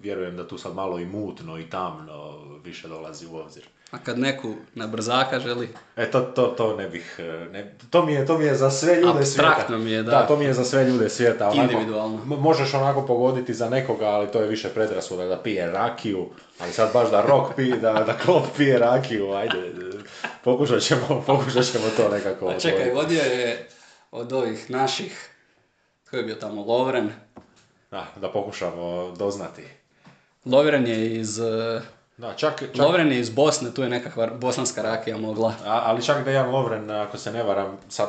vjerujem da tu sad malo i mutno i tamno više dolazi u obzir. A kad neku na brzaka želi? E, to, to, to ne bih, e, ne, to, mi je, to mi je za sve ljude svijeta. Abstraktno mi je, da. Da, to mi je za sve ljude svijeta. Onako, Individualno. Možeš onako pogoditi za nekoga, ali to je više predrasuda da pije rakiju, ali sad baš da rok pije, da, da klop pije rakiju, ajde, pokušat ćemo, pokušat ćemo to nekako. A čekaj, vodio je od ovih naših, ko je bio tamo, Lovren? Da, da pokušamo doznati. Lovren je iz da, čak, čak... Lovren je iz Bosne, tu je nekakva bosanska rakija mogla. A, ali čak da Jan Lovren, ako se ne varam, sad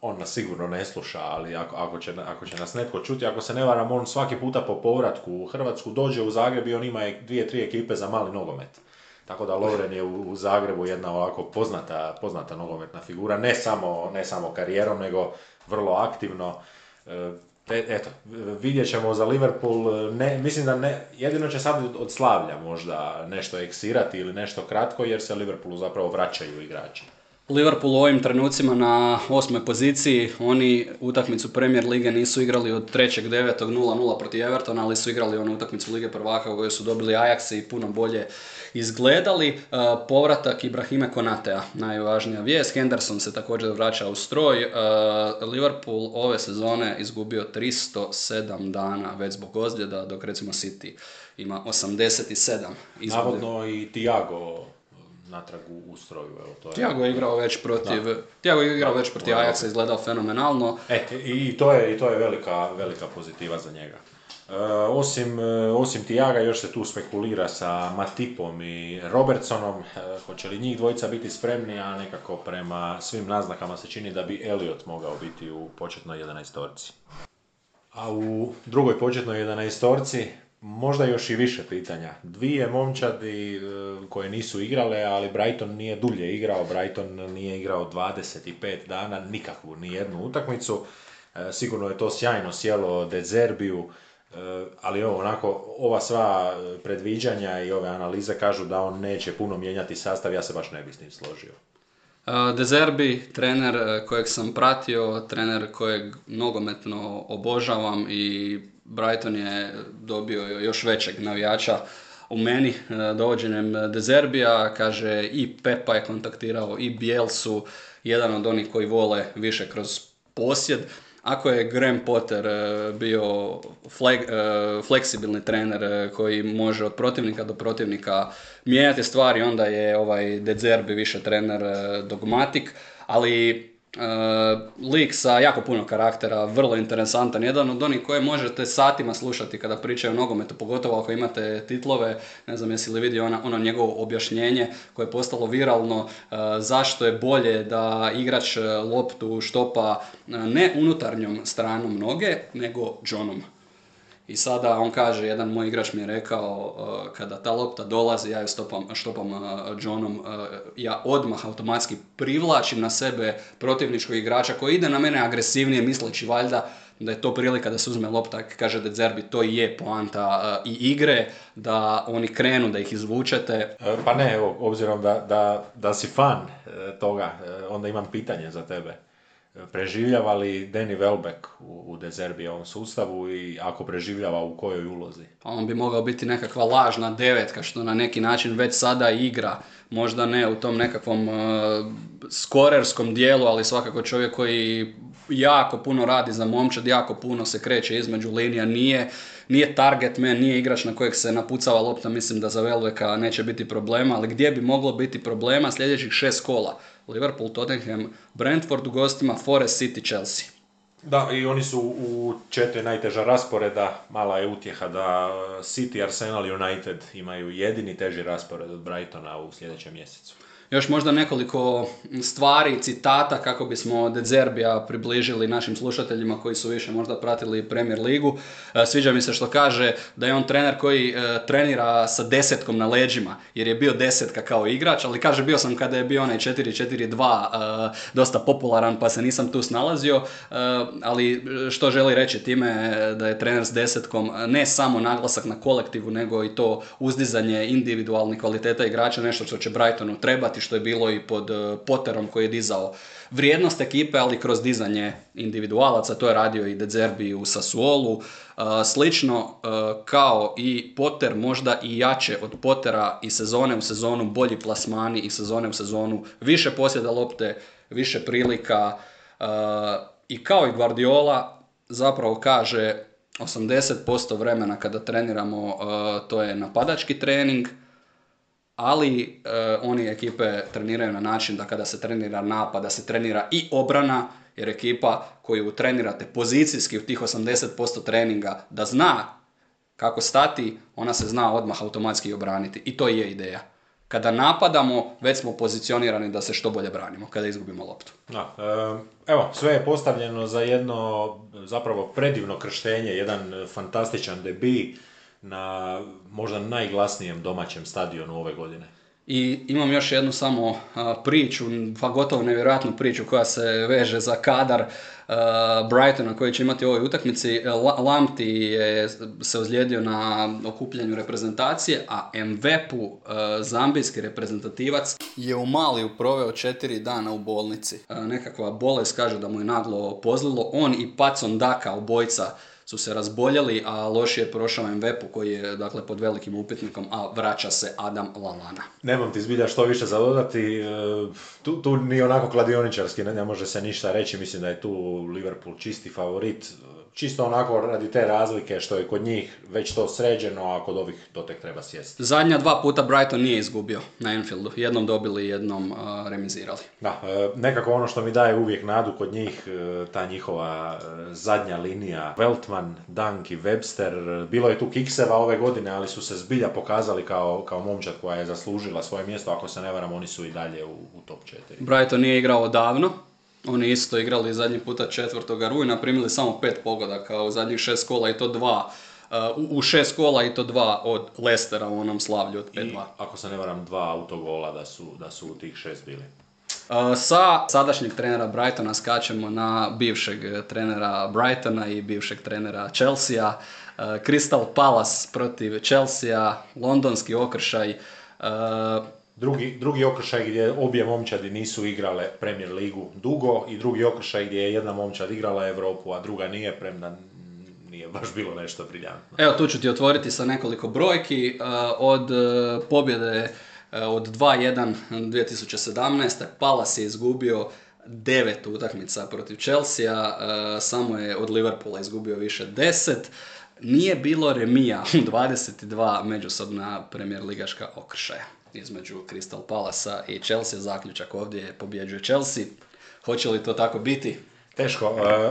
on nas sigurno ne sluša, ali ako, ako, će, ako će nas netko čuti, ako se ne varam, on svaki puta po povratku u Hrvatsku dođe u Zagreb i on ima dvije, tri ekipe za mali nogomet. Tako da Lovren je u, Zagrebu jedna ovako poznata, poznata nogometna figura, ne samo, ne samo karijerom, nego vrlo aktivno. E, E, eto, vidjet ćemo za Liverpool, ne, mislim da ne, jedino će sad od slavlja možda nešto eksirati ili nešto kratko jer se Liverpoolu zapravo vraćaju igrači. Liverpool u ovim trenucima na osmoj poziciji, oni utakmicu Premier Lige nisu igrali od 3.9. 0-0 protiv Evertona, ali su igrali onu utakmicu Lige prvaka u kojoj su dobili Ajax i puno bolje izgledali. E, povratak Ibrahime Konatea, najvažnija vijest. Henderson se također vraća u stroj. E, Liverpool ove sezone izgubio 307 dana već zbog ozljeda, dok recimo City ima 87. Izgubio. Navodno i Tiago natrag u stroju. Evo, to je... Tiago je igrao već protiv, Tiago je igrao već protiv Ajaxa, izgledao fenomenalno. E, i to je, i to je velika, velika pozitiva za njega. E, osim, e, osim Tiaga još se tu spekulira sa Matipom i Robertsonom. E, hoće li njih dvojica biti spremni, a nekako prema svim naznakama se čini da bi Elliot mogao biti u početnoj 11 A u drugoj početnoj 11 možda još i više pitanja. Dvije momčadi koje nisu igrale, ali Brighton nije dulje igrao. Brighton nije igrao 25 dana, nikakvu, ni jednu utakmicu. Sigurno je to sjajno sjelo Dezerbiju Eh, ali ovo, onako, ova sva predviđanja i ove analize kažu da on neće puno mijenjati sastav, ja se baš ne bi s njim složio. Eh, Dezerbi, trener eh, kojeg sam pratio, trener kojeg nogometno obožavam i Brighton je dobio još većeg navijača u meni dovođenjem Dezerbija, kaže i Pepa je kontaktirao i Bielsu, jedan od onih koji vole više kroz posjed. Ako je Graham Potter e, bio e, fleksibilni trener e, koji može od protivnika do protivnika mijenjati stvari, onda je ovaj De Zerbi više trener dogmatik, ali lik sa jako puno karaktera, vrlo interesantan, jedan od onih koje možete satima slušati kada pričaju o nogometu, pogotovo ako imate titlove, ne znam jesi li vidio ono, ono njegovo objašnjenje koje je postalo viralno, e, zašto je bolje da igrač loptu štopa ne unutarnjom stranom noge, nego Johnom. I sada on kaže, jedan moj igrač mi je rekao, uh, kada ta lopta dolazi, ja ju stopam, štopam uh, Johnom, uh, ja odmah automatski privlačim na sebe protivničkog igrača koji ide na mene agresivnije misleći valjda da je to prilika da se uzme lopta, kaže De Zerbi, to je poanta i igre, da oni krenu, da ih izvučete. Pa ne, obzirom da, da, da si fan toga, onda imam pitanje za tebe preživljava li Danny Welbeck u, u Dezerbijevom sustavu i ako preživljava u kojoj ulozi? Pa on bi mogao biti nekakva lažna devetka što na neki način već sada igra. Možda ne u tom nekakvom uh, skorerskom dijelu, ali svakako čovjek koji jako puno radi za momčad, jako puno se kreće između linija, nije, nije target man, nije igrač na kojeg se napucava lopta, mislim da za Welbecka neće biti problema, ali gdje bi moglo biti problema sljedećih šest kola? Liverpool, Tottenham, Brentford u gostima, Forest City, Chelsea. Da, i oni su u četiri najteža rasporeda, mala je utjeha da City, Arsenal United imaju jedini teži raspored od Brightona u sljedećem mjesecu. Još možda nekoliko stvari, citata kako bismo De Zerbija približili našim slušateljima koji su više možda pratili Premier ligu. E, sviđa mi se što kaže da je on trener koji e, trenira sa desetkom na leđima, jer je bio desetka kao igrač, ali kaže bio sam kada je bio onaj 4-4-2 e, dosta popularan pa se nisam tu snalazio, ali što želi reći time da je trener s desetkom ne samo naglasak na kolektivu, nego i to uzdizanje individualnih kvaliteta igrača, nešto što će Brightonu trebati, što je bilo i pod e, Potterom koji je dizao vrijednost ekipe, ali kroz dizanje individualaca, to je radio i De Zerbi u Sassuolu. E, slično e, kao i Potter, možda i jače od Pottera i sezone u sezonu, bolji plasmani i sezone u sezonu, više posjeda lopte, više prilika i kao i Guardiola zapravo kaže 80% vremena kada treniramo to je napadački trening, ali e, oni ekipe treniraju na način da kada se trenira napad, da se trenira i obrana, jer ekipa koju trenirate pozicijski u tih 80% treninga da zna kako stati, ona se zna odmah automatski obraniti. I to je ideja. Kada napadamo, već smo pozicionirani da se što bolje branimo, kada izgubimo loptu. Da, e, evo, sve je postavljeno za jedno zapravo predivno krštenje, jedan fantastičan debi na možda najglasnijem domaćem stadionu ove godine. I imam još jednu samo priču, pa gotovo nevjerojatnu priču koja se veže za kadar Brightona koji će imati u ovoj utakmici. Lampti je se ozlijedio na okupljanju reprezentacije, a Mvepu, zambijski reprezentativac, je u Maliju proveo četiri dana u bolnici. Nekakva bolest kaže da mu je naglo pozlilo. On i Pacon Daka, obojica su se razboljeli, a lošije je prošao Mvepu koji je dakle pod velikim upitnikom, a vraća se Adam Lalana. Nemam ti zbilja što više za dodati, e, tu, tu ni onako kladioničarski ne, ne može se ništa reći, mislim da je tu Liverpool čisti favorit, čisto onako radi te razlike što je kod njih već to sređeno, a kod ovih to tek treba sjesti. Zadnja dva puta Brighton nije izgubio na Anfieldu. Jednom dobili, jednom uh, remizirali. Da, e, nekako ono što mi daje uvijek nadu kod njih, e, ta njihova e, zadnja linija, Veltman, Dunk i Webster, bilo je tu kikseva ove godine, ali su se zbilja pokazali kao, kao momčad koja je zaslužila svoje mjesto, ako se ne varam, oni su i dalje u, u top 4. Brighton nije igrao davno, oni isto igrali zadnji puta 4. rujna, primili samo pet pogodaka u zadnjih šest kola i to dva uh, u šest kola i to dva od Lestera u onom slavlju od 5-2. ako se ne varam, dva autogola da su, da su u tih šest bili. Uh, sa sadašnjeg trenera Brightona skačemo na bivšeg trenera Brightona i bivšeg trenera Chelsea. Uh, Crystal Palace protiv Chelsea, londonski okršaj. Drugi, drugi okršaj gdje obje momčadi nisu igrale Premier ligu dugo i drugi okršaj gdje je jedna momčad igrala Europu, a druga nije, premda nije baš bilo nešto briljantno. Evo tu ću ti otvoriti sa nekoliko brojki. Uh, od uh, pobjede uh, od 2-1 2017. Palace je izgubio devet utakmica protiv Chelsea, samo je od Liverpoola izgubio više deset. Nije bilo remija u 22 međusobna premier ligaška okršaja između Crystal Palasa i Chelsea. Zaključak ovdje je pobjeđuje Chelsea. Hoće li to tako biti? Teško. E,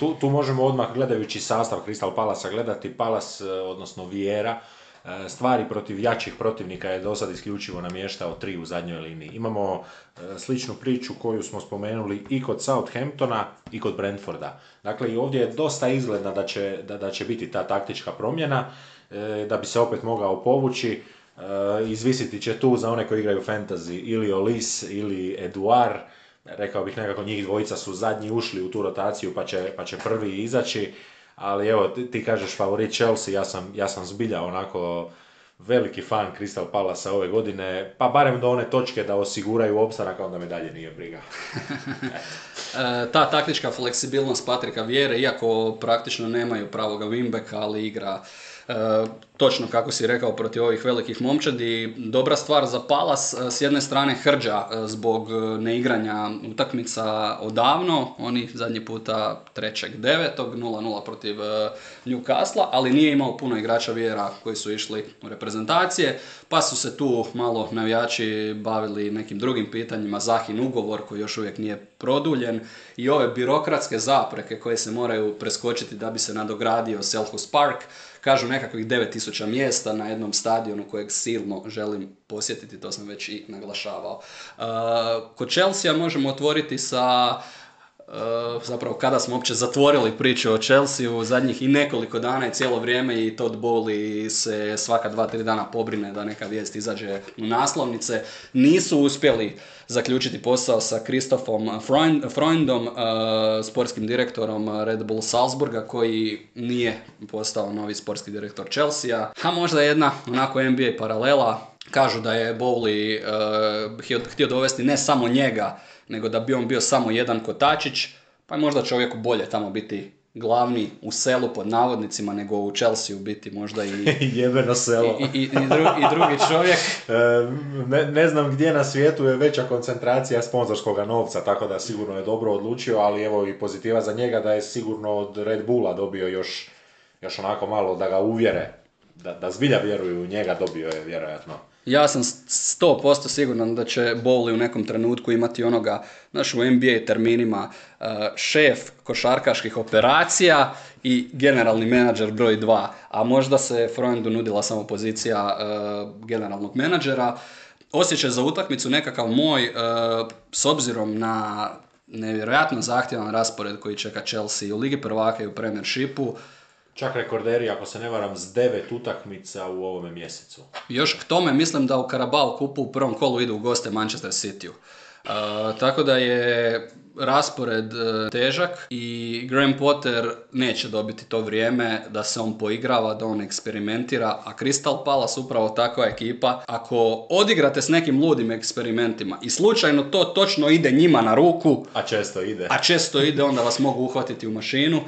tu, tu možemo odmah gledajući sastav Crystal Palasa gledati Palas, e, odnosno Vijera, e, stvari protiv jačih protivnika je do sad isključivo namještao tri u zadnjoj liniji. Imamo sličnu priču koju smo spomenuli i kod Southamptona i kod Brentforda. Dakle, i ovdje je dosta izgledna da će, da, da će biti ta taktička promjena, da bi se opet mogao povući. Izvisiti će tu za one koji igraju fantasy ili Olis ili Eduard, rekao bih nekako njih dvojica su zadnji ušli u tu rotaciju pa će, pa će prvi izaći, ali evo ti, ti kažeš favorit Chelsea, ja sam, ja sam zbilja onako veliki fan Crystal Palasa ove godine, pa barem do one točke da osiguraju opstanak, onda me dalje nije briga. E, ta taktička fleksibilnost Patrika Vjere, iako praktično nemaju pravoga winbacka, ali igra točno kako si rekao protiv ovih velikih momčadi. Dobra stvar za Palas, e, s jedne strane hrđa e, zbog neigranja utakmica odavno, oni zadnji puta 3.9. 0-0 protiv Newcastle, ali nije imao puno igrača vjera koji su išli u reprezentacije, pa su se tu malo navijači bavili nekim drugim pitanjima, Zahin ugovor koji još uvijek nije produljen i ove birokratske zapreke koje se moraju preskočiti da bi se nadogradio Selhurst Park, kažu nekakvih 9000 mjesta na jednom stadionu kojeg silno želim posjetiti, to sam već i naglašavao. Uh, kod Chelsea možemo otvoriti sa zapravo kada smo uopće zatvorili priču o Chelsea u zadnjih i nekoliko dana i cijelo vrijeme i Todd Bowley se svaka dva, tri dana pobrine da neka vijest izađe u naslovnice. Nisu uspjeli zaključiti posao sa Kristofom Freundom, uh, sportskim direktorom Red Bull Salzburga, koji nije postao novi sportski direktor Chelsea. A možda jedna onako NBA paralela, kažu da je Bowley uh, htio dovesti ne samo njega, nego da bi on bio samo jedan kotačić, pa je možda čovjeku bolje tamo biti glavni u selu pod navodnicima nego u Chelsea biti možda i jebeno selo. i, i, i, drugi čovjek. E, ne, ne, znam gdje na svijetu je veća koncentracija sponzorskog novca tako da sigurno je dobro odlučio ali evo i pozitiva za njega da je sigurno od Red Bulla dobio još, još onako malo da ga uvjere da, da zbilja vjeruju u njega dobio je vjerojatno ja sam 100% siguran da će Bowley u nekom trenutku imati onoga, znaš, u NBA terminima uh, šef košarkaških operacija i generalni menadžer broj 2, a možda se Freundu nudila samo pozicija uh, generalnog menadžera. Osjećaj za utakmicu nekakav moj, uh, s obzirom na nevjerojatno zahtjevan raspored koji čeka Chelsea u Ligi prvaka i u Premiershipu, Čak rekorderi, ako se ne varam, s devet utakmica u ovome mjesecu. Još k tome mislim da u Karabao kupu u prvom kolu idu u goste Manchester City. Uh, tako da je raspored uh, težak i Graham Potter neće dobiti to vrijeme da se on poigrava, da on eksperimentira, a Crystal Palace upravo takva ekipa. Ako odigrate s nekim ludim eksperimentima i slučajno to točno ide njima na ruku, a često ide, a često ide onda vas mogu uhvatiti u mašinu,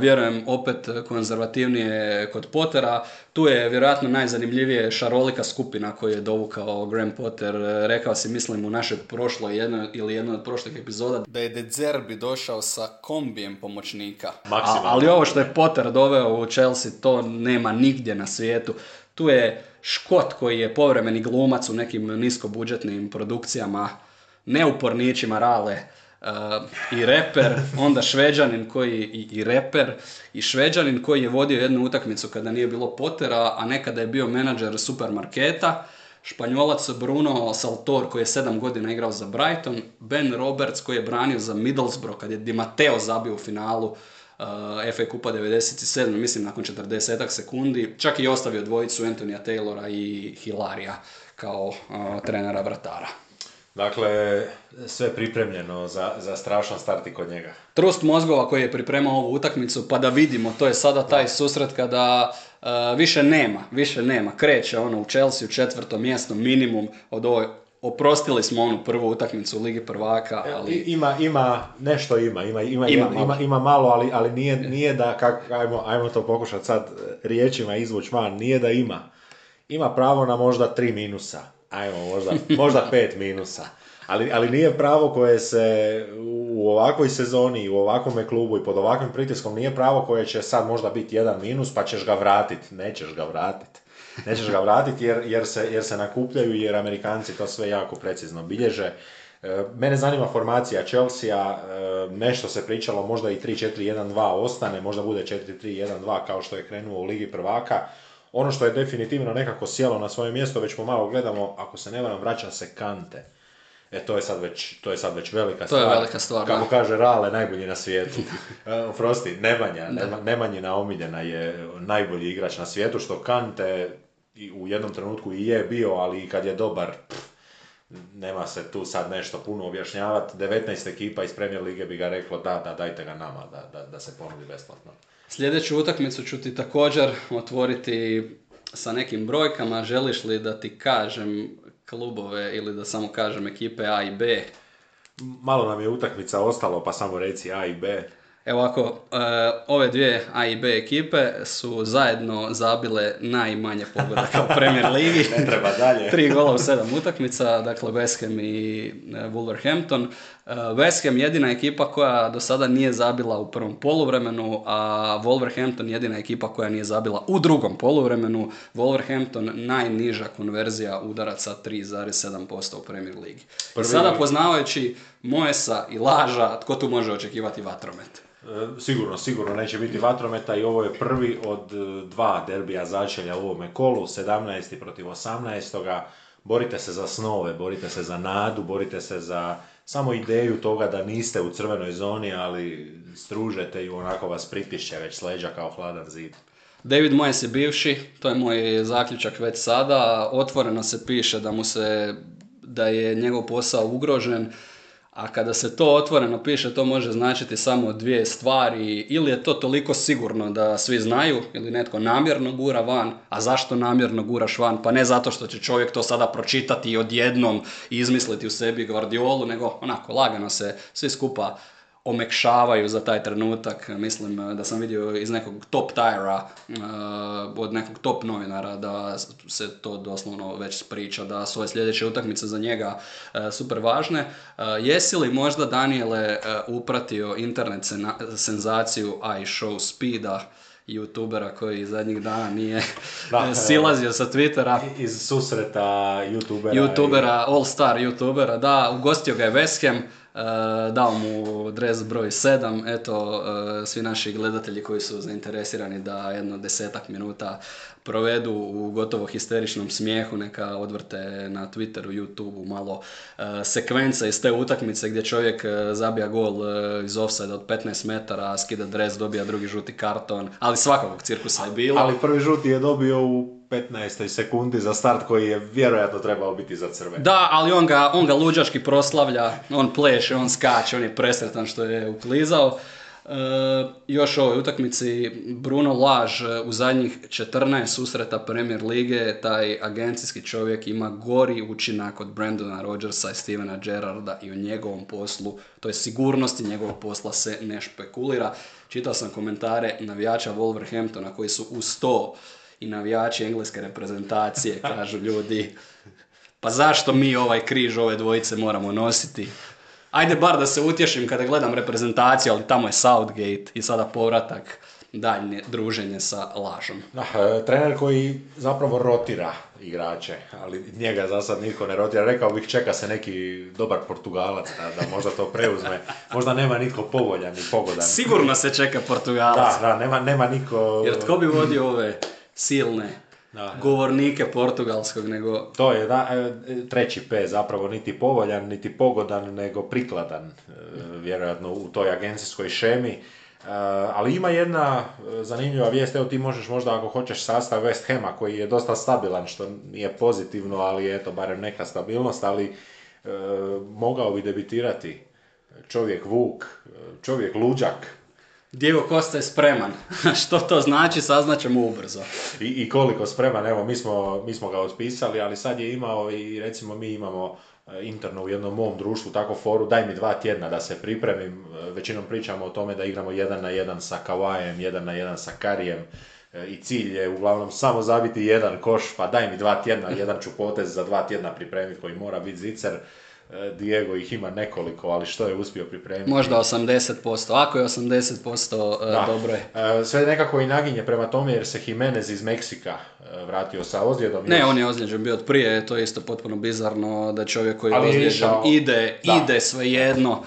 vjerujem opet konzervativnije kod Pottera. Tu je vjerojatno najzanimljivije šarolika skupina koju je dovukao Graham Potter. Rekao si, mislim, u našoj prošloj jednoj ili jednoj od prošlih epizoda da je De Zerbi došao sa kombijem pomoćnika. A, ali ovo što je Potter doveo u Chelsea, to nema nigdje na svijetu. Tu je Škot koji je povremeni glumac u nekim niskobudžetnim produkcijama, neupornićima rale i reper, onda šveđanin koji i, i reper i šveđanin koji je vodio jednu utakmicu kada nije bilo Potera, a nekada je bio menadžer supermarketa, Španjolac Bruno Saltor koji je sedam godina igrao za Brighton, Ben Roberts koji je branio za Middlesbrough kad je Di Matteo zabio u finalu uh, FA Kupa 97, mislim nakon 40 sekundi, čak i ostavio dvojicu Antonija Taylora i Hilarija kao uh, trenera vratara. Dakle, sve pripremljeno za, za strašan start i kod njega. Trust mozgova koji je pripremao ovu utakmicu, pa da vidimo, to je sada taj susret kada uh, više nema, više nema. Kreće ono u Chelsea u četvrtom mjesto minimum od ovoj Oprostili smo onu prvu utakmicu u Ligi prvaka, e, ali... Ima, ima, nešto ima, ima, ima, ima, malo. ima, ima malo, ali, ali nije, nije da, kak, ajmo, ajmo to pokušati sad riječima izvući van, nije da ima. Ima pravo na možda tri minusa ajmo, možda, možda pet minusa. Ali, ali nije pravo koje se u ovakvoj sezoni u ovakvom klubu i pod ovakvim pritiskom nije pravo koje će sad možda biti jedan minus pa ćeš ga vratiti. Nećeš ga vratiti. Nećeš ga vratiti jer, jer, se, jer se nakupljaju jer Amerikanci to sve jako precizno bilježe. E, Mene zanima formacija Chelsea, nešto se pričalo, možda i 3-4-1-2 ostane, možda bude 4-3-1-2 kao što je krenuo u Ligi prvaka. Ono što je definitivno nekako sjelo na svoje mjesto, već pomalo gledamo, ako se ne varam, vraća se Kante. E, to je sad već, to je sad već velika To stvar. je velika stvar, Kako da. kaže Rale, najbolji na svijetu. E, Oprosti, Nemanja, Nema, Nemanjina omiljena je najbolji igrač na svijetu, što Kante u jednom trenutku i je bio, ali kad je dobar, pff, nema se tu sad nešto puno objašnjavati. 19 ekipa iz Premier Lige bi ga reklo da, da, dajte ga nama, da, da, da se ponudi besplatno. Sljedeću utakmicu ću ti također otvoriti sa nekim brojkama. Želiš li da ti kažem klubove ili da samo kažem ekipe A i B? Malo nam je utakmica ostalo, pa samo reci A i B. Evo ako, e, ove dvije A i B ekipe su zajedno zabile najmanje pogodaka u Premier Ligi. Ne treba dalje. Tri gola u sedam utakmica, dakle West Ham i e, Wolverhampton. E, West Ham jedina ekipa koja do sada nije zabila u prvom poluvremenu, a Wolverhampton jedina ekipa koja nije zabila u drugom poluvremenu. Wolverhampton najniža konverzija udaraca 3,7% u Premier Ligi. I sada poznavajući Moesa i Laža, tko tu može očekivati vatromet? E, Sigurno, sigurno neće biti vatrometa i ovo je prvi od e, dva derbija začelja u ovome kolu, 17. protiv 18. Borite se za snove, borite se za nadu, borite se za samo ideju toga da niste u crvenoj zoni, ali stružete i onako vas pritišće već sleđa kao hladan zid. David Moyes je bivši, to je moj zaključak već sada. Otvoreno se piše da mu se, da je njegov posao ugrožen, a kada se to otvoreno piše, to može značiti samo dvije stvari. Ili je to toliko sigurno da svi znaju, ili netko namjerno gura van, a zašto namjerno guraš van? Pa ne zato što će čovjek to sada pročitati i odjednom izmisliti u sebi Guardiolu, nego onako lagano se svi skupa omekšavaju za taj trenutak. Mislim eh, da sam vidio iz nekog top tajera, od nekog top novinara da se to doslovno već priča da su ove sljedeće utakmice za njega eh, super važne. Eh, Jesi li možda, Daniele, eh, upratio internet senzaciju iShow Speeda, youtubera koji zadnjih dana nije Da, eh, silazio sa Twittera? Iz susreta youtubera. i- youtubera, all star youtubera, da, ugostio ga je West Ham, e, dao mu dres broj 7, eto, e, svi naši gledatelji koji su zainteresirani da jedno desetak minuta provedu u gotovo histeričnom smijehu, neka odvrte na Twitteru, YouTubeu malo e, sekvence iz te utakmice gdje čovjek e, zabija gol e, iz offside od 15 metara, skida dres, dobija drugi žuti karton, ali svakakvog cirkusa je bilo. Ali prvi žuti je dobio u 15. sekundi za start koji je vjerojatno trebao biti za crven. Da, ali on ga, on ga luđački proslavlja, on pleše, on skače, on je presretan što je uklizao. E, još ovoj utakmici Bruno Laž e, u zadnjih 14 susreta Premier Lige, taj agencijski čovjek ima gori učinak od Brandona Rodgersa i Stevena Gerrarda i o njegovom poslu, to je sigurnosti njegovog posla se ne špekulira. Čitao sam komentare navijača Wolverhamptona koji su u 100 i navijači engleske reprezentacije, kažu ljudi, pa zašto mi ovaj križ ove dvojice moramo nositi? Ajde bar da se utješim kada gledam reprezentaciju, ali tamo je Southgate i sada povratak daljnje druženje sa lažom. Da, e, trener koji zapravo rotira igrače, ali njega za sad nitko ne rotira. Rekao bih čeka se neki dobar Portugalac da, da možda to preuzme. Možda nema nitko povoljan ni pogodan. Sigurno se čeka Portugalac. Da, da, nema, nema niko... Jer tko bi vodio ove silne Da, da. govornike portugalskog, nego To je da, e, treći P zapravo niti povoljan, niti pogodan, nego prikladan, e, vjerojatno u toj agencijskoj šemi. E, ali ima jedna zanimljiva vijest, evo ti možeš možda ako hoćeš sastav West Hama koji je dosta stabilan, što nije pozitivno, ali je eto barem neka stabilnost, ali mogao bi debitirati čovjek Vuk, čovjek Luđak, Diego Costa je spreman. Što to znači, saznaćemo ubrzo. I, I koliko spreman, evo mi smo, mi smo ga otpisali, ali sad je imao i recimo mi imamo e, interno u jednom mom društvu tako foru, daj mi dva tjedna da se pripremim, E, većinom pričamo o tome da igramo jedan na jedan sa Kawajem, jedan na jedan sa Karijem e, i cilj je uglavnom samo zabiti jedan koš, pa daj mi dva tjedna, jedan ću potez za dva tjedna pripremiti koji mora biti zicer. E, Diego ih ima nekoliko, ali što je uspio pripremiti. Možda 80%. Ako je 80%, e, Da. dobro je. E, Sve nekako i naginje prema tome jer se Jimenez iz Meksika vratio sa ozljedom. Ne, još. on je ozlijeđen bio od prije, to je isto potpuno bizarno da čovjek koji je ozlijeđen išao- ide, Da. ide svejedno.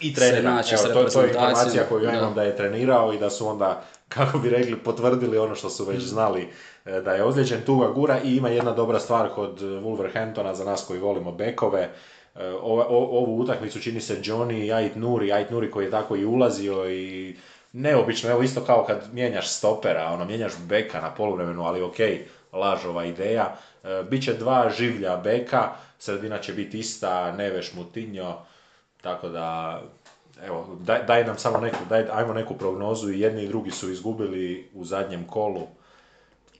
i se trenira. naći Evo, to, to je informacija koju ja imam da je trenirao i da su onda, kako bi rekli, potvrdili ono što su Mm. već znali e, da je ozlijeđen, tu ga gura i ima jedna dobra stvar kod Wolverhamptona za nas koji volimo bekove. E, o- ovu utakmicu čini se Johnny Ait Nuri, Ait Nuri koji je tako i ulazio i neobično, evo isto kao kad mijenjaš stopera, ono, mijenjaš beka na poluvremenu, ali ok, lažova ideja. E, Biće dva življa beka, sredina će biti ista, Neveš Mutinjo, tako da, evo, daj, daj nam samo neku, daj, ajmo neku prognozu i jedni i drugi su izgubili u zadnjem kolu.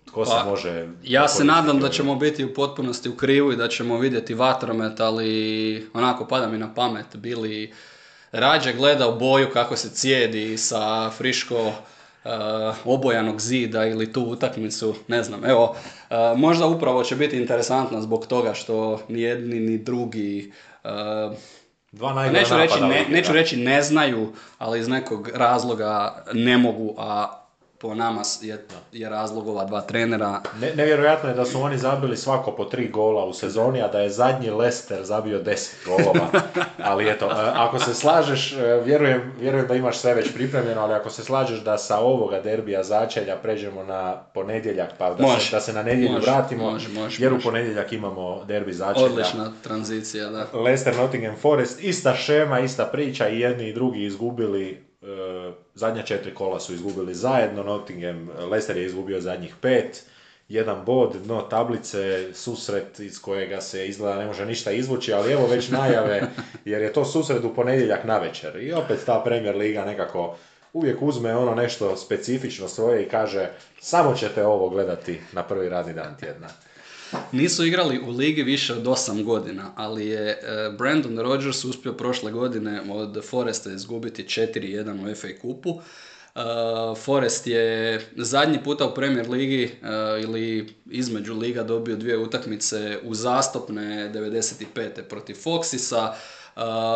Tko se Pa, može... Ja se nadam da ćemo biti u potpunosti u krivu i da ćemo vidjeti vatromet, ali onako pada mi na pamet, bili rađe gledao boju kako se cijedi sa friško uh, obojanog zida ili tu utakmicu, ne znam, evo, uh, možda upravo će biti interesantno zbog toga što ni jedni ni drugi uh, Dva pa neću reći, ne, neću reći ne znaju, ali iz nekog razloga ne mogu, a po nama je, je razlog ova dva trenera. Ne, nevjerojatno je da su oni zabili svako po tri gola u sezoni, a da je zadnji Leicester zabio deset golova. Ali eto, e, ako se slažeš, e, vjerujem, vjerujem da imaš sve već pripremljeno, ali ako se slažeš da sa ovoga derbija začelja pređemo na ponedjeljak, pa da, Može. se, da se na nedjelju Može, vratimo, može, može, jer u ponedjeljak imamo derbi začelja. Odlična tranzicija, da. Leicester Nottingham Forest, ista šema, ista priča i jedni i drugi izgubili, e, zadnja četiri kola su izgubili zajedno, Nottingham, Leicester je izgubio zadnjih pet, jedan bod, dno tablice, susret iz kojega se izgleda ne može ništa izvući, ali evo već najave, jer je to susret u ponedjeljak na večer i opet ta Premier Liga nekako uvijek uzme ono nešto specifično svoje i kaže samo ćete ovo gledati na prvi radni dan tjedna. Nisu igrali u ligi više od 8 godina, ali je e, Brandon Rodgers uspio prošle godine od Foresta izgubiti 4-1 u FA kupu. E, Forest je zadnji puta u Premier ligi e, ili između liga dobio dvije utakmice uzastopne 95. protiv Foxisa.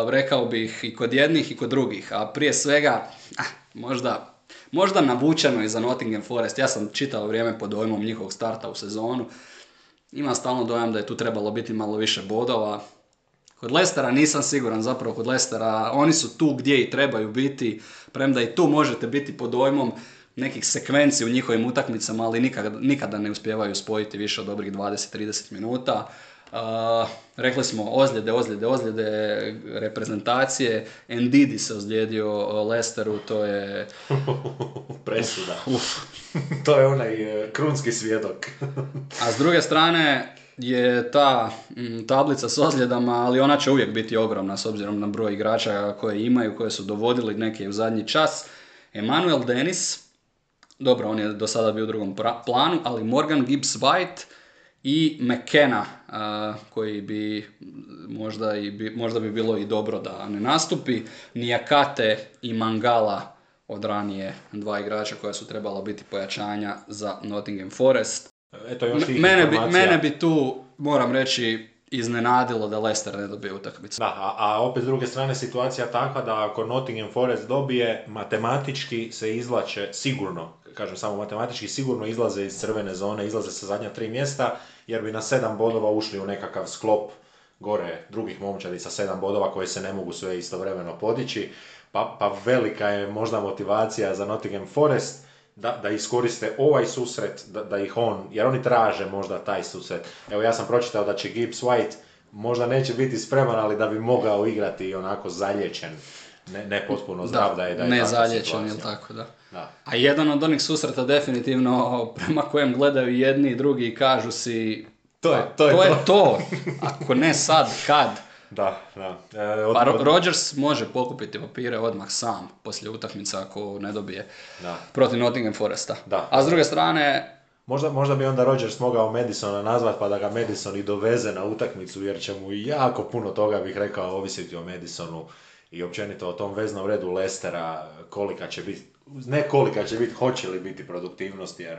Rekao bih i kod jednih i kod drugih, a prije svega ah, možda Možda navučeno i za Nottingham Forest. Ja sam čitao vrijeme pod dojmom njihovog starta u sezonu. Imam stalno dojam da je tu trebalo biti malo više bodova. Kod Lestera nisam siguran, zapravo kod Lestera oni su tu gdje i trebaju biti, premda i tu možete biti pod dojmom nekih sekvenci u njihovim utakmicama, ali nikada, nikada ne uspijevaju spojiti više od dobrih 20-30 minuta. Uh, rekli smo ozljede, ozljede, ozljede, reprezentacije. Ndidi se ozlijedio uh, Lesteru, to je Presuda. to je onaj e, krunski svjedok. A s druge strane je ta tablica s ozljedama, ali ona će uvijek biti ogromna s obzirom na broj igrača koje imaju, koje su dovodili neke u zadnji čas. Emanuel Dennis, dobro, on je do sada bio u drugom pra- planu, ali Morgan Gibbs White i McKenna, a, koji bi možda, i bi možda bi bilo i dobro da ne nastupi, Nijakate i Mangala od ranije dva igrača koja su trebala biti pojačanja za Nottingham Forest. Eto još tih Mene bi, mene bi tu, moram reći, iznenadilo da Leicester ne dobije utakmicu. Da, a, a opet s druge strane situacija takva da ako Nottingham Forest dobije, matematički se izlače sigurno, kažem samo matematički, sigurno izlaze iz crvene zone, izlaze sa zadnja tri mjesta, jer bi na sedam bodova ušli u nekakav sklop gore drugih momčadi sa sedam bodova koje se ne mogu sve istovremeno podići. Pa, pa velika je možda motivacija za Nottingham Forest da, da iskoriste ovaj susret, da, da ih on, jer oni traže možda taj susret. Evo ja sam pročitao da će Gibbs White možda neće biti spreman, ali da bi mogao igrati onako zalječen, ne, ne potpuno zdrav da, je da je ne zalječen, jel tako, da. Da. A jedan od onih susreta definitivno prema kojem gledaju jedni i drugi i kažu si To je- "Pa, to je to, je to." Ako ne sad, kad? Da, da. E, od- Pa Ro- od- Rodgers može pokupiti papire odmah sam poslije utakmice ako ne dobije Da. protiv Nottingham Foresta. Da. A s druge strane, Možda, možda bi onda Rodgers mogao Madisona nazvat pa da ga Madison i doveze na utakmicu jer će mu jako puno toga bih rekao ovisiti o Madisonu i općenito o tom veznom redu Lestera kolika će biti, ne kolika će biti, hoće li biti produktivnost jer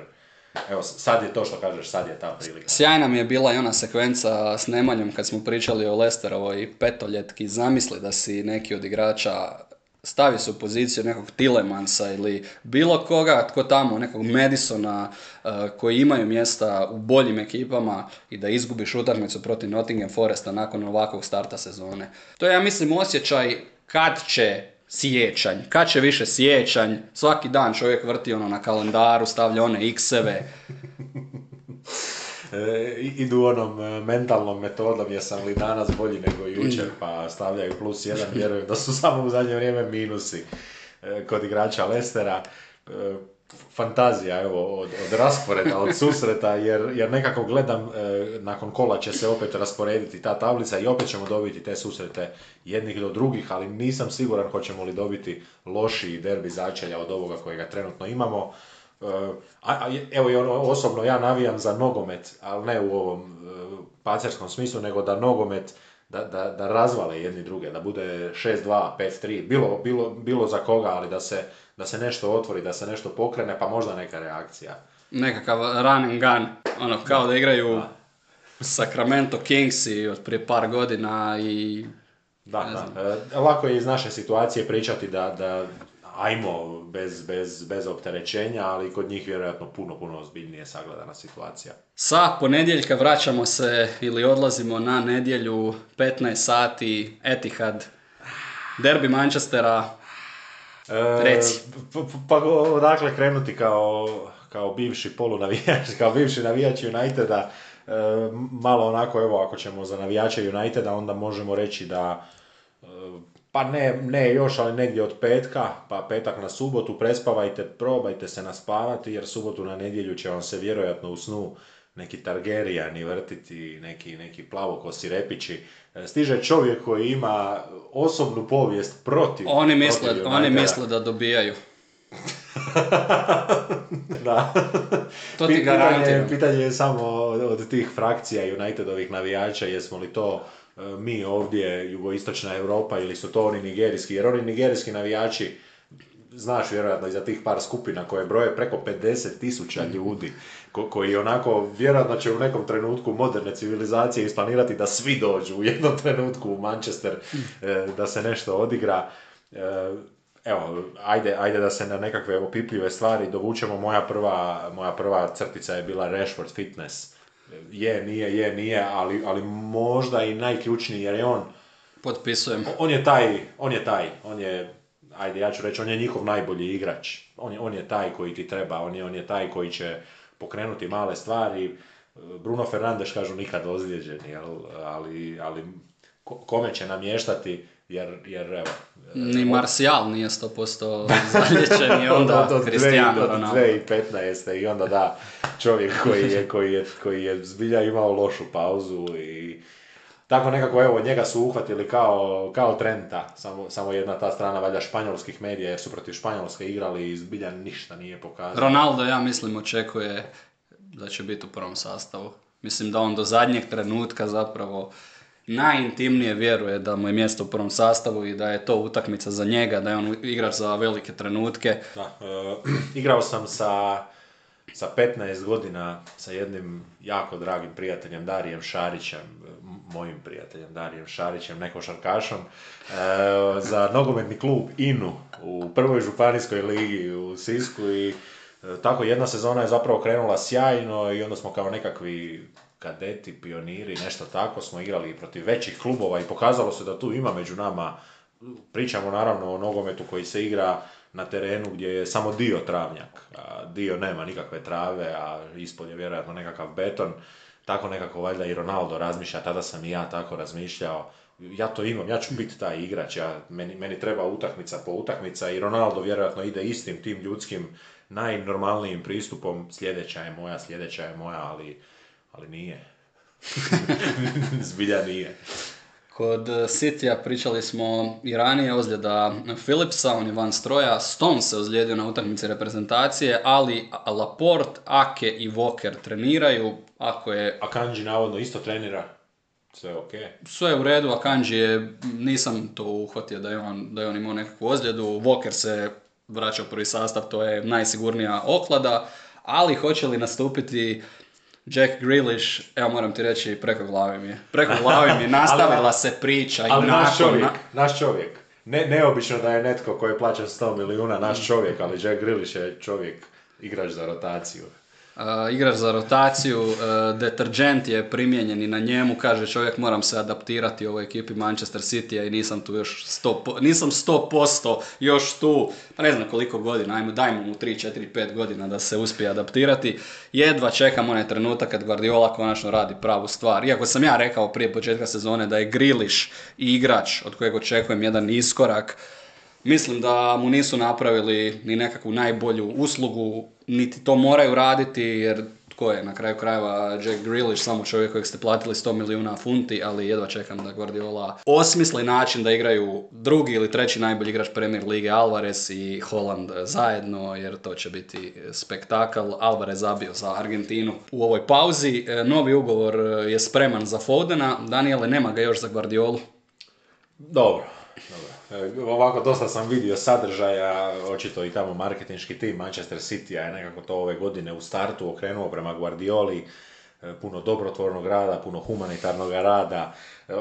evo, sad je to što kažeš, sad je ta prilika. Sjajna mi je bila i ona sekvenca s Nemanjom kad smo pričali o Lesterovoj petoljetki. Zamisli da si neki od igrača stavi se u poziciju nekog Tilemansa ili bilo koga tko tamo, nekog Madisona uh, koji imaju mjesta u boljim ekipama i da izgubiš utakmicu protiv Nottingham Foresta nakon ovakvog starta sezone. To je, ja mislim, osjećaj kad će siječanj, kad će više siječanj, svaki dan čovjek vrti ono na kalendaru, stavlja one x-eve, E, idu onom e, mentalnom metodom jesam li danas bolji nego jučer pa stavljaju plus jedan, vjerujem da su samo u zadnje vrijeme minusi e, kod igrača Lestera. E, fantazija evo od, od rasporeda, od susreta jer, jer nekako gledam nakon kola će se opet rasporediti ta tablica i opet ćemo dobiti te susrete jednih do drugih, ali nisam siguran hoćemo li dobiti lošiji derbi začelja od ovoga kojega trenutno imamo. A, evo i ono, osobno ja navijam za nogomet, ali ne u ovom uh, pacerskom smislu, nego da nogomet da, da, da razvale jedni druge, da bude 6-2, 5-3, bilo, bilo, bilo za koga, ali da se, da se nešto otvori, da se nešto pokrene, pa možda neka reakcija. Nekakav run and gun, ono, kao da igraju Sacramento Kingsi od prije par godina i... Da, da. E, lako je iz naše situacije pričati da, da ajmo bez, bez, bez opterećenja, ali kod njih vjerojatno puno, puno ozbiljnije sagledana situacija. Sa ponedjeljka vraćamo se ili odlazimo na nedjelju 15 sati Etihad, derbi Manchestera, reci. Pa odakle krenuti kao, kao bivši polunavijač, kao bivši navijač Uniteda, e, malo onako, evo, ako ćemo za navijače Uniteda, onda možemo reći da e, pa ne, ne još, ali negdje od petka, pa petak na subotu, prespavajte, probajte se naspavati, jer subotu na nedjelju će vam se vjerojatno u snu neki Targerijani vrtiti, neki, neki plavokosi repići. E, stiže čovjek koji ima osobnu povijest protiv Oni misle, oni misle da dobijaju. da. To ti pitanje, pitanje je samo od tih frakcija Unitedovih navijača, jesmo li to E, mi ovdje, jugoistočna Europa, ili su to oni nigerijski, jer oni nigerijski navijači, znaš vjerojatno za tih par skupina koje broje preko 50 tisuća ljudi, ko, koji onako vjerojatno će u nekom trenutku moderne civilizacije isplanirati da svi dođu u jednom trenutku u Manchester, e, da se nešto odigra. E, evo, ajde, ajde da se na nekakve opipljive stvari dovučemo. Moja prva, moja prva crtica je bila Rashford Fitness je, nije, je, nije, ali, ali možda i najključniji jer je on... Potpisujem. On je taj, on je taj, on je, ajde ja ću reći, on je njihov najbolji igrač. On je, on je taj koji ti treba, on je, on je taj koji će pokrenuti male stvari. Bruno Fernandes kažu nikad ozlijeđen, ali, ali kome će namještati, jer, jer evo... Ni Marcial nije 100% zalječen i onda od, Cristiano Ronaldo. 2015. i onda da, čovjek koji je, koji je, koji je zbilja imao lošu pauzu i tako nekako evo njega su uhvatili kao, kao Trenta, samo, samo jedna ta strana valjda španjolskih medija jer su protiv Španjolske igrali i zbilja ništa nije pokazao. Ronaldo ja mislim očekuje da će biti u prvom sastavu. Mislim da on do zadnjeg trenutka zapravo najintimnije vjeruje da mu je mjesto u prvom sastavu i da je to utakmica za njega, da je on igrač za velike trenutke. Da, e, igrao sam sa, sa 15 godina sa jednim jako dragim prijateljem Darijem Šarićem, mojim prijateljem Darijem Šarićem, nekošarkašom, e, za nogometni klub INU u prvoj županijskoj ligi u Sisku i e, tako jedna sezona je zapravo krenula sjajno i onda smo kao nekakvi kadeti, pioniri, nešto tako, smo igrali protiv većih klubova i pokazalo se da tu ima među nama, pričamo naravno o nogometu koji se igra na terenu gdje je samo dio travnjak, a dio nema nikakve trave, a ispod je vjerojatno nekakav beton, tako nekako valjda i Ronaldo razmišlja, tada sam i ja tako razmišljao, ja to imam, ja ću biti taj igrač, ja, meni, meni treba utakmica po utakmica i Ronaldo vjerojatno ide istim tim ljudskim najnormalnijim pristupom, sljedeća je moja, sljedeća je moja, ali ali nije. Zbilja nije. Kod Sitija pričali smo i ranije ozljeda Philipsa, on je van stroja, Stone se ozlijedio na utakmici reprezentacije, ali Laporte, Ake i Walker treniraju, ako je... A Kanji navodno isto trenira, sve je ok? Sve je u redu, a Kanji je, nisam to uhvatio da je on, da je on imao nekakvu ozljedu, Walker se vraća u prvi sastav, to je najsigurnija oklada, ali hoće li nastupiti Jack Grealish, evo moram ti reći, preko glave mi je. Preko glave mi je, nastavila se priča Ali naš čovjek, na- naš čovjek. Ne, neobično da je netko koji je plaćen 100 milijuna naš čovjek, ali Jack Grealish je čovjek, igrač za rotaciju. Uh, igrač za rotaciju, uh, deterđent je primijenjen i na njemu, kaže čovjek moram se adaptirati ovoj ekipi Manchester City i nisam tu još 100%, po- nisam 100% još tu, pa ne znam koliko godina, ajmo dajmo mu 3, 4, 5 godina da se uspije adaptirati. Jedva čekam onaj trenutak kad Guardiola konačno radi pravu stvar. Iako sam ja rekao prije početka sezone da je i igrač od kojeg očekujem jedan iskorak, Mislim da mu nisu napravili ni nekakvu najbolju uslugu, niti to moraju raditi, jer tko je na kraju krajeva Jack Grealish, samo čovjek kojeg ste platili 100 milijuna funti, ali jedva čekam da Guardiola osmisli način da igraju drugi ili treći najbolji igrač Premier Lige Alvarez i Holland zajedno, jer to će biti spektakl. Alvarez zabio za Argentinu u ovoj pauzi. E, Novi ugovor e, je spreman za Fodena. Daniele, nema ga još za Guardiolu. Dobro, dobro. E, Ovako, dosta sam vidio sadržaja, očito i tamo marketinški tim Manchester City je nekako to ove godine u startu okrenuo prema Guardioli, e, puno dobrotvornog rada, puno humanitarnog rada. E,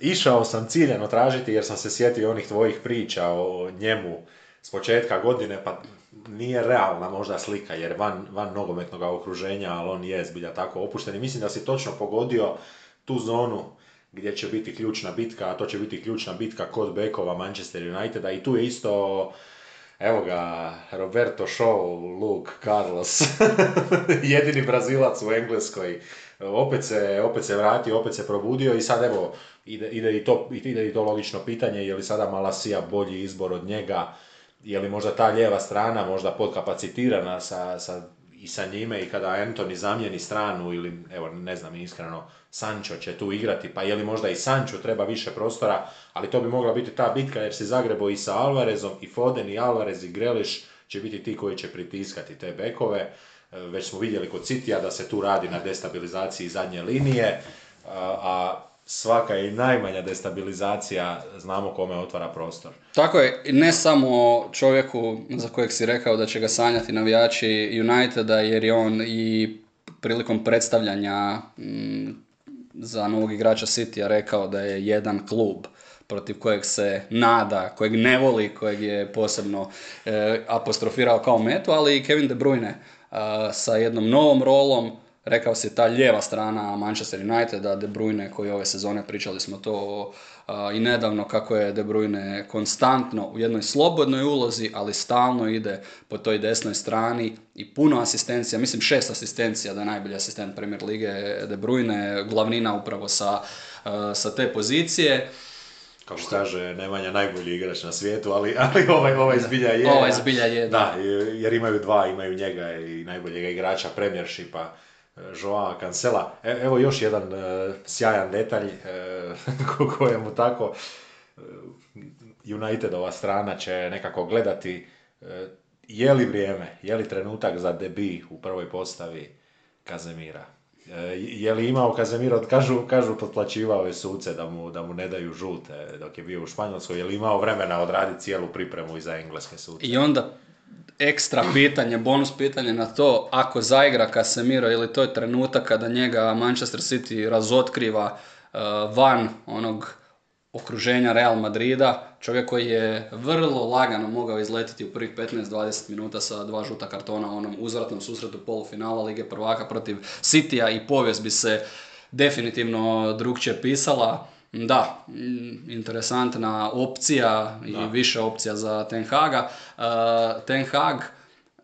Išao sam ciljano tražiti jer sam se sjetio onih tvojih priča o njemu s početka godine, pa nije realna možda slika jer van, van nogometnog okruženja, ali on je zbilja tako opušten i mislim da si točno pogodio tu zonu gdje će biti ključna bitka, a to će biti ključna bitka kod bekova Manchester Uniteda i tu je isto Evo ga, Roberto Shaw, Luke, Carlos, jedini Brazilac u Engleskoj. Opet se, opet se vratio, opet se probudio i sad evo, ide, ide, i to, ide i to logično pitanje, je li sada Malasija bolji izbor od njega, je li možda ta lijeva strana možda podkapacitirana sa, sa, i sa njime i kada Anthony zamijeni stranu ili, evo, ne znam iskreno, Sancho će tu igrati, pa je li možda i Sancho treba više prostora, ali to bi mogla biti ta bitka jer si zagrebo i sa Alvarezom i Foden i Alvarez i Greliš će biti ti koji će pritiskati te bekove. E, Već smo vidjeli kod Citya da se tu radi na destabilizaciji zadnje linije, a svaka i najmanja destabilizacija znamo kome otvara prostor. Tako je, ne samo čovjeku za kojeg si rekao da će ga sanjati navijači Uniteda, jer je on i prilikom predstavljanja mm, za novog igrača Citya rekao da je jedan klub protiv kojeg se nada, kojeg ne voli, kojeg je posebno e, apostrofirao kao metu, ali i Kevin De Bruyne a, sa jednom novom rolom, rekao si ta lijeva strana Manchester Uniteda, De Bruyne koji ove sezone pričali smo to a, i nedavno kako je De Bruyne konstantno u jednoj slobodnoj ulozi, ali stalno ide po toj desnoj strani i puno asistencija, mislim šest asistencija da je najbolji asistent Premier Lige De Bruyne, glavnina upravo sa, a, sa te pozicije. Kao što kaže Nemanja najbolji igrač na svijetu, ali, ali ovaj, ovaj zbilja je. Ovaj zbilja je, da. Da, jer imaju dva, imaju njega i najboljeg igrača Premiershipa, Joao Cancela. E, evo još jedan e, sjajan detalj e, ko- kojemu tako e, Unitedova strana će nekako gledati je li vrijeme, je li trenutak za debi u prvoj postavi Kazemira. Je li imao Kazemiro, kažu, kažu potplaćivao je suce da mu, da mu ne daju žute dok je bio u Španjolskoj, je li imao vremena odraditi cijelu pripremu i za engleske suce? I onda ekstra pitanje, bonus pitanje na to, ako zaigra Casemiro, ili to je trenutak kada njega Manchester City razotkriva uh, van onog okruženja Real Madrida, čovjek koji je vrlo lagano mogao izletiti u prvih 15-20 minuta sa dva žuta kartona onom uzvratnom susretu polufinala Lige prvaka protiv Citya i povijest bi se definitivno drugčije pisala. Da, mm, interesantna opcija i više opcija za Ten Haga. Uh, Ten Hag,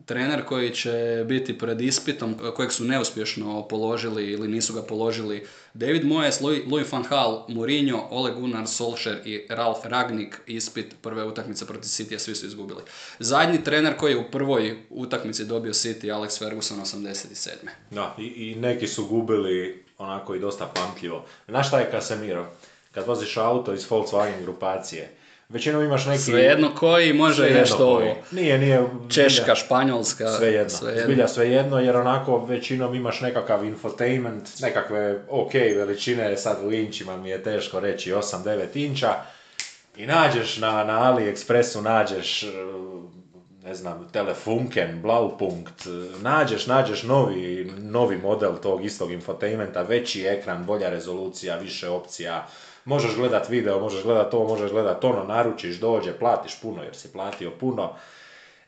trener koji će biti pred ispitom, kojeg su neuspješno položili ili nisu ga položili David Moyes, Louis, Louis van Gaal, Mourinho, Ole Gunnar Solskjaer i Ralf Ragnik ispit prve utakmice protiv City, svi su izgubili. Zadnji trener koji je u prvoj utakmici dobio City, Alex Ferguson 87. Da, i, i neki su gubili onako i dosta pamtljivo. Znaš šta je Casemiro? Kad voziš auto iz Volkswagen grupacije, većinom imaš neki... Svejedno koji može nešto ovo. Nije, nije... Češka, Španjolska, Svejedno, svejedno. zbilja svejedno, jer onako većinom imaš nekakav infotainment, nekakve ok veličine, sad u inčima mi je teško reći 8-9 inča, i nađeš na, na AliExpressu, nađeš, ne znam, Telefunken, Blaupunkt, nađeš, nađeš novi, novi model tog istog infotainmenta, veći ekran, bolja rezolucija, više opcija, možeš gledat video, možeš gledat to, možeš gledat ono, naručiš, dođe, platiš puno jer si platio puno,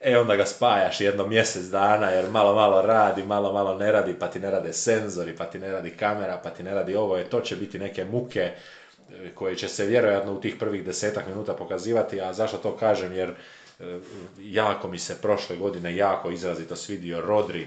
e onda ga spajaš jedno mjesec dana jer malo malo radi, malo malo ne radi, pa ti ne rade senzori, pa ti ne radi kamera, pa ti ne radi ovo, je to će biti neke muke e, koje će se vjerojatno u tih prvih desetak minuta pokazivati, a zašto to kažem, jer jako mi se prošle godine jako izrazito svidio Rodri,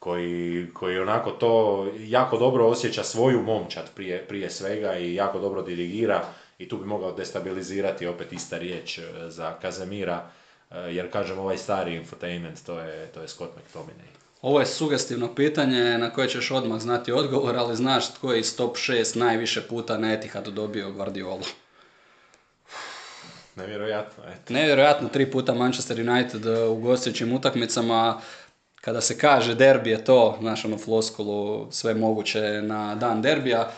koji, koji onako to jako dobro osjeća svoju momčad prije, prije svega i jako dobro dirigira i tu bi mogao destabilizirati opet ista riječ e, za Kazemira, e, jer kažem ovaj stari infotainment to je, to je Scott McTominay. Ovo je sugestivno pitanje na koje ćeš odmah znati odgovor, ali znaš tko je iz top 6 najviše puta na Etihadu dobio Guardiolu? Nevjerojatno, eto. Nevjerojatno, tri puta Manchester United u gostujućim utakmicama, kada se kaže derbi je to, znaš ono floskulu, sve moguće na dan derbija.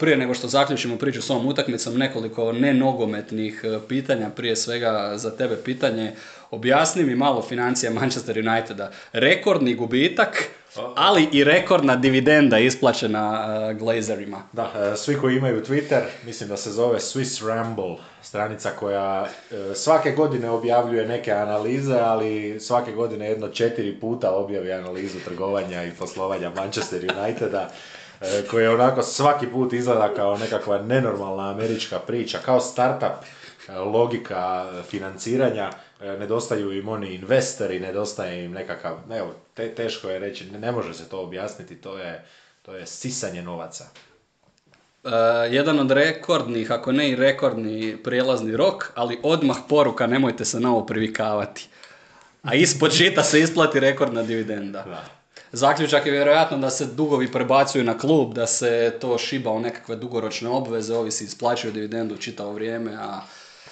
Prije nego što zaključimo priču s ovom utakmicom, nekoliko nenogometnih e, pitanja, prije svega za tebe pitanje. Objasni mi malo financija Manchester Uniteda. Rekordni gubitak, ali i rekordna dividenda isplaćena e, Glazerima. Da, e, svi koji imaju Twitter, mislim da se zove Swiss Ramble, stranica koja svake godine objavljuje neke analize, ali svake godine jedno četiri puta objavi analizu trgovanja i poslovanja Manchester Uniteda. E, koji onako svaki put izgleda kao nekakva nenormalna američka priča, kao startup e, logika financiranja, e, nedostaju im oni investori, nedostaje im nekakav, evo, te, teško je reći, ne, može se to objasniti, to je, to je sisanje novaca. jedan od rekordnih, ako ne i rekordni prijelazni rok, ali odmah poruka, nemojte se na ovo privikavati. A ispod žita se isplati rekordna dividenda. Da. Zaključak je vjerojatno da se dugovi prebacuju na klub, da se to šiba u nekakve dugoročne obveze, ovi si isplaćuju dividendu čitavo vrijeme, a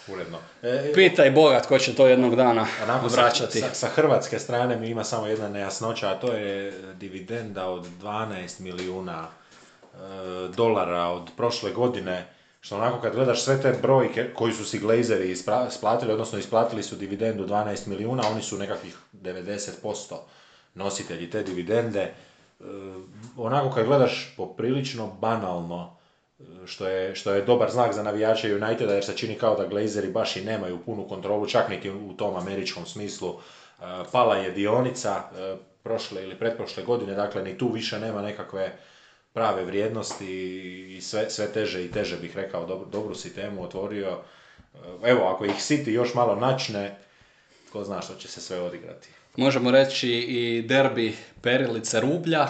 Uredno. E, Pitaj Boga tko će to jednog dana vraćati. Sa, sa, hrvatske strane mi ima samo jedna nejasnoća, a to je dividenda od 12 milijuna e, dolara od prošle godine, što onako kad gledaš sve te brojke koji su si glazeri isplatili, odnosno isplatili su dividendu 12 milijuna, oni su nekakvih 90% nositelji te dividende. E, onako kad gledaš poprilično banalno, e, što je, što je dobar znak za navijače Uniteda jer se čini kao da Glazeri baš i nemaju punu kontrolu, čak niti u tom američkom smislu. E, pala je dionica prošle ili pretprošle godine, dakle ni tu više nema nekakve prave vrijednosti i sve, sve teže i teže bih rekao, dobro, dobru si temu otvorio. Evo, ako ih City još malo načne, tko zna što će se sve odigrati. Možemo reći i derbi Perilice Rublja.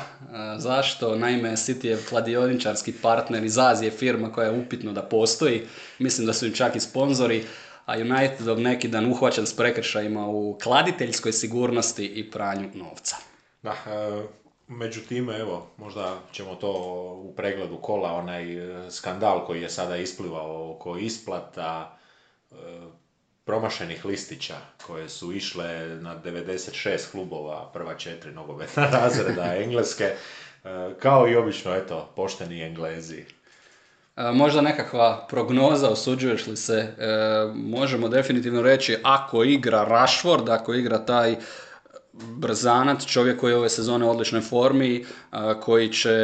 Zašto? Naime, City je kladioničarski partner iz Azije, firma koja je upitno da postoji. Mislim da su im čak i sponzori. A Unitedov neki dan uhvaćen s prekršajima u kladiteljskoj sigurnosti i pranju novca. Da, e, međutim, evo, možda ćemo to u pregledu kola, onaj e, skandal koji je sada isplivao oko isplata, e, promašenih listića koje su išle na 96 klubova, prva četiri nogometna razreda engleske, e, kao i obično, eto, pošteni englezi. E, možda nekakva prognoza, osuđuješ li se, e, možemo definitivno reći ako igra Rashford, ako igra taj brzanat, čovjek koji je ove sezone u odličnoj formi, koji će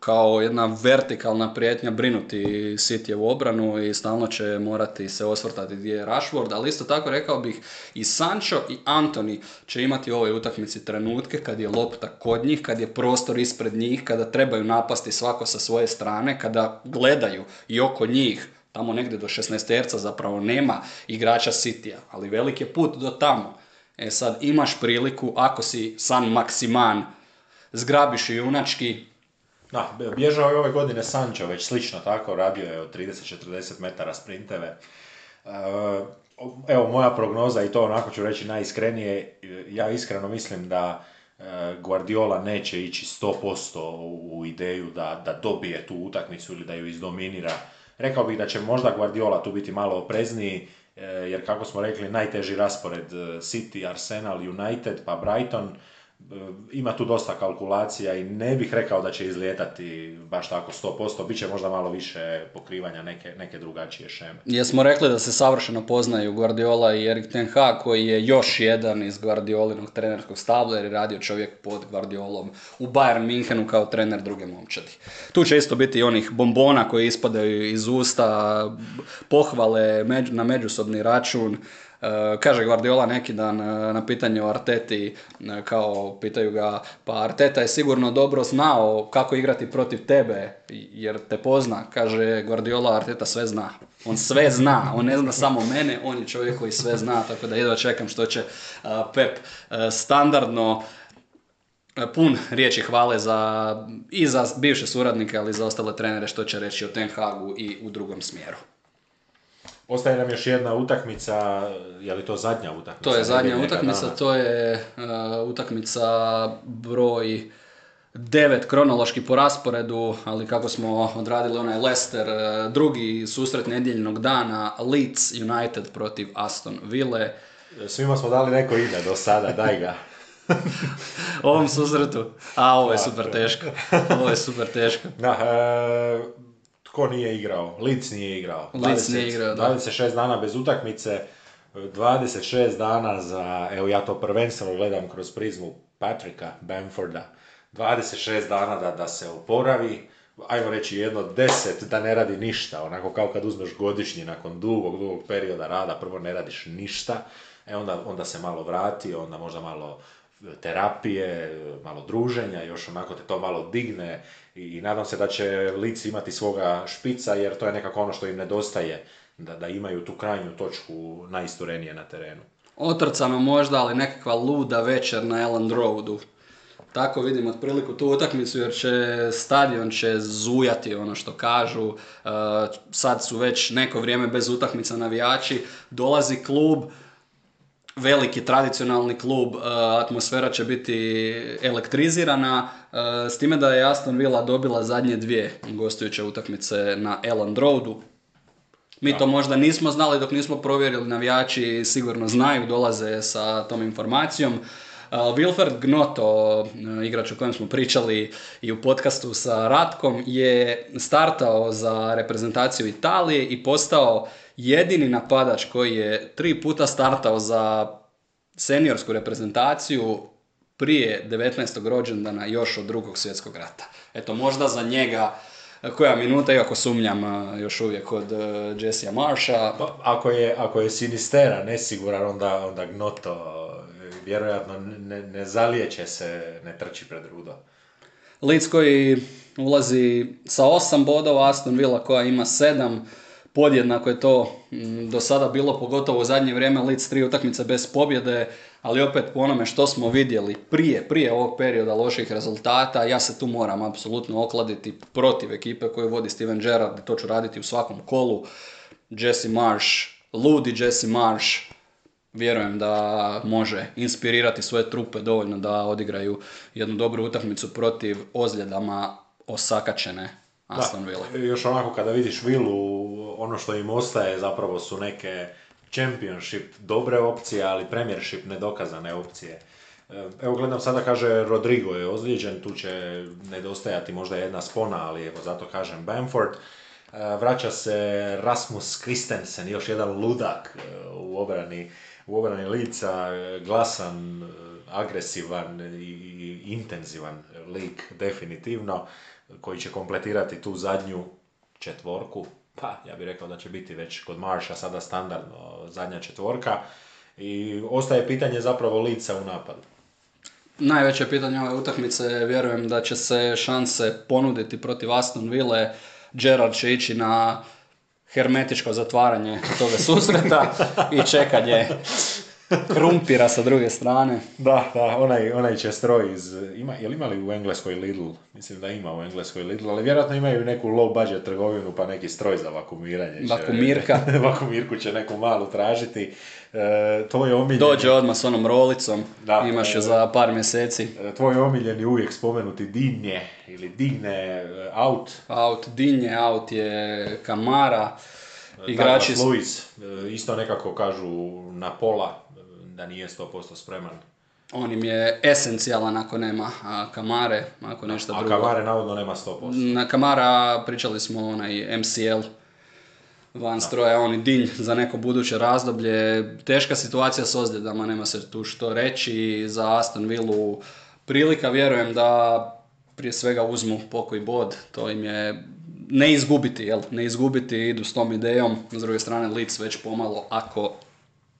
kao jedna vertikalna prijetnja brinuti City u obranu i stalno će morati se osvrtati gdje je Rashford, ali isto tako rekao bih i Sancho i Anthony će imati u ovoj utakmici trenutke kad je lopta kod njih, kad je prostor ispred njih, kada trebaju napasti svako sa svoje strane, kada gledaju i oko njih tamo negdje do 16 terca zapravo nema igrača Citya, ali velik je put do tamo. E sad imaš priliku, ako si San Maksiman, zgrabiš junački, da, bježao je ove godine Sancho, već slično tako, radio je od 30-40 metara sprinteve. E, evo, moja prognoza, i to onako ću reći najiskrenije, ja iskreno mislim da e, Guardiola neće ići 100% u ideju da, da dobije tu utakmicu ili da ju izdominira. Rekao bih da će možda Guardiola tu biti malo oprezniji, e, jer kako smo rekli, najteži raspored City, Arsenal, United pa Brighton, ima tu dosta kalkulacija i ne bih rekao da će izlijetati baš tako 100%, bit će možda malo više pokrivanja neke, neke drugačije šeme. Jesmo rekli da se savršeno poznaju Guardiola i Erik Ten Hag koji je još jedan iz Guardiolinog trenerskog stabla jer je radio čovjek pod Guardiolom u Bayern Minhenu kao trener druge momčadi. Tu će isto biti onih bombona koji ispadaju iz usta, pohvale na međusobni račun, kaže Guardiola neki dan eh, na pitanje o Arteti, eh, kao pitaju ga, pa Arteta je sigurno dobro znao kako igrati protiv tebe, jer te pozna. Kaže Guardiola, Arteta sve zna. On sve zna, on ne zna samo mene, on je čovjek koji sve zna, tako da jedva čekam što će Pep standardno pun riječi hvale za, i za bivše suradnike, ali i za ostale trenere što će reći o Ten Hagu i u drugom smjeru. Ostaje nam još jedna utakmica, je li to zadnja utakmica? To je zadnja utakmica, to je uh, utakmica broj devet kronološki po rasporedu, ali kako smo odradili onaj Leicester, uh, drugi susret nedjeljnog dana, Leeds United protiv Aston Ville. Svima smo dali neko ime do sada, daj ga. ovom susretu, a ovo je super teško, ovo je super teško. Da, e, Tko nije igrao? Lic nije igrao. Nije igrao, da. 26 dana bez utakmice, 26 dana za, evo ja to prvenstveno gledam kroz prizmu Patrika Bamforda, 26 dana da, da se oporavi, ajmo reći jedno deset da ne radi ništa, onako kao kad uzmeš godišnji nakon dugog, dugog perioda rada, prvo ne radiš ništa, e onda, onda se malo vrati, onda možda malo terapije, malo druženja, još onako te to malo digne i, nadam se da će lici imati svoga špica jer to je nekako ono što im nedostaje, da, da imaju tu krajnju točku najisturenije na terenu. Otrcano možda, ali nekakva luda večer na Elland Roadu. Tako vidim otpriliku tu utakmicu jer će stadion će zujati ono što kažu. Uh, sad su već neko vrijeme bez utakmica navijači. Dolazi klub, veliki tradicionalni klub, uh, atmosfera će biti elektrizirana, uh, s time da je Aston Villa dobila zadnje dvije gostujuće utakmice na Elland Roadu. Mi to možda nismo znali dok nismo provjerili, navijači sigurno znaju, dolaze sa tom informacijom. Wilfred Gnoto, igrač o kojem smo pričali i u podcastu sa Ratkom, je startao za reprezentaciju Italije i postao jedini napadač koji je tri puta startao za seniorsku reprezentaciju prije 19. rođendana još od drugog svjetskog rata. Eto, možda za njega koja minuta, iako sumnjam još uvijek od uh, Jessija Marsha. Pa, ako, je, ako je Sinistera nesiguran, onda, onda Gnoto e, vjerojatno ne, ne zalijeće se, ne trči pred rudo. Leeds koji ulazi sa osam bodova, Aston Villa koja ima sedam, podjednako je to mm, do sada bilo, pogotovo u zadnje vrijeme, Leeds tri utakmice bez pobjede, ali opet po onome što smo vidjeli prije, prije ovog perioda loših rezultata, ja se tu moram apsolutno okladiti protiv ekipe koju vodi Steven Gerrard i to ću raditi u svakom kolu. Jesse Marsh, ludi Jesse Marsh, vjerujem da može inspirirati svoje trupe dovoljno da odigraju jednu dobru utakmicu protiv ozljedama osakačene Aston Villa. još onako kada vidiš Villu, ono što im ostaje zapravo su neke championship dobre opcije, ali premiership nedokazane opcije. E, evo gledam sada kaže Rodrigo je ozlijeđen, tu će nedostajati možda jedna spona, ali evo zato kažem Bamford. E, vraća se Rasmus Christensen, još jedan ludak e, u obrani, u obrani lica, glasan, agresivan i intenzivan lik definitivno koji će kompletirati tu zadnju četvorku, pa ja bih rekao da će biti već kod Marša sada standardno zadnja četvorka i ostaje pitanje zapravo lica u napadu. Najveće pitanje ove utakmice vjerujem da će se šanse ponuditi protiv Aston Ville. Gerard će ići na hermetičko zatvaranje toga susreta i čekanje krumpira sa druge strane. Da, da, onaj, onaj će stroj iz... Ima, jel imali u Engleskoj Lidl? Mislim da ima u Engleskoj Lidl, ali vjerojatno imaju neku low budget trgovinu pa neki stroj za vakumiranje. Vakumirka. Vakumirku će neku malu tražiti. E, tvoj omiljeni... Dođe odmah s onom rolicom, da, imaš je za par mjeseci. E, tvoj omiljeni uvijek spomenuti Dinje ili Digne out. Out, Dinje out je Kamara. Igrači... Luis, e, isto nekako kažu na pola da nije 100% spreman. on im je esencijalan ako nema a, Kamare, ako nešto A drugo. Kamare navodno nema 100%. Na Kamara pričali smo onaj MCL van stroja, on i dinj za neko buduće razdoblje. Teška situacija s ozljedama, nema se tu što reći. Za Aston Villu prilika, vjerujem da prije svega uzmu pokoj bod, to im je ne izgubiti, jel? Ne izgubiti, idu s tom idejom. S druge strane, Leeds već pomalo, ako...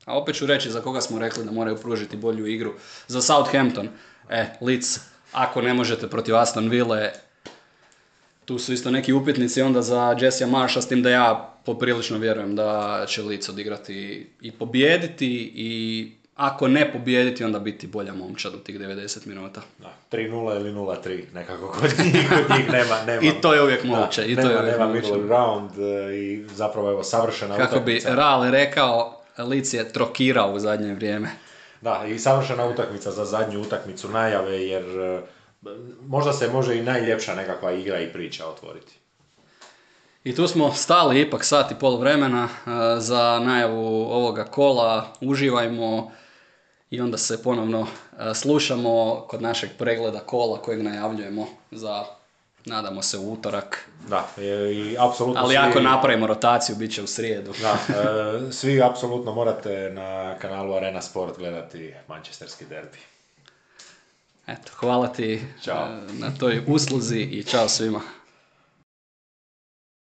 A opet ću reći za koga smo rekli da moraju pružiti bolju igru. Za Southampton. E, Leeds, ako ne možete protiv Aston Ville, tu su isto neki upitnici onda za Jesse Marsha, s tim da ja poprilično vjerujem da će Leeds odigrati i pobijediti i ako ne pobijediti onda biti bolja momčad u tih 90 minuta. Da, 3-0 ili 0-3, nekako kod njih, kod njih nema, nema. I to je uvijek Da, moguće, i to nema, je uvijek nema moguće. middle ground e, i zapravo evo savršena Kako bi utakmica. Real rekao, Leeds je trokirao u zadnje vrijeme. Da, i savršena utakmica za zadnju utakmicu najave, jer e, možda se može i najljepša nekakva igra i priča otvoriti. I tu smo stali ipak sat i pol vremena e, za najavu ovoga kola. Uživajmo i onda se ponovno e, slušamo kod našeg pregleda kola kojeg najavljujemo za, nadamo se, u utorak. Da, i apsolutno Ali svi... ako napravimo rotaciju, bit će u srijedu. Da, e, svi apsolutno morate na kanalu Arena Sport gledati Manchesterski derbi. Eto, hvala ti na toj usluzi i čao svima.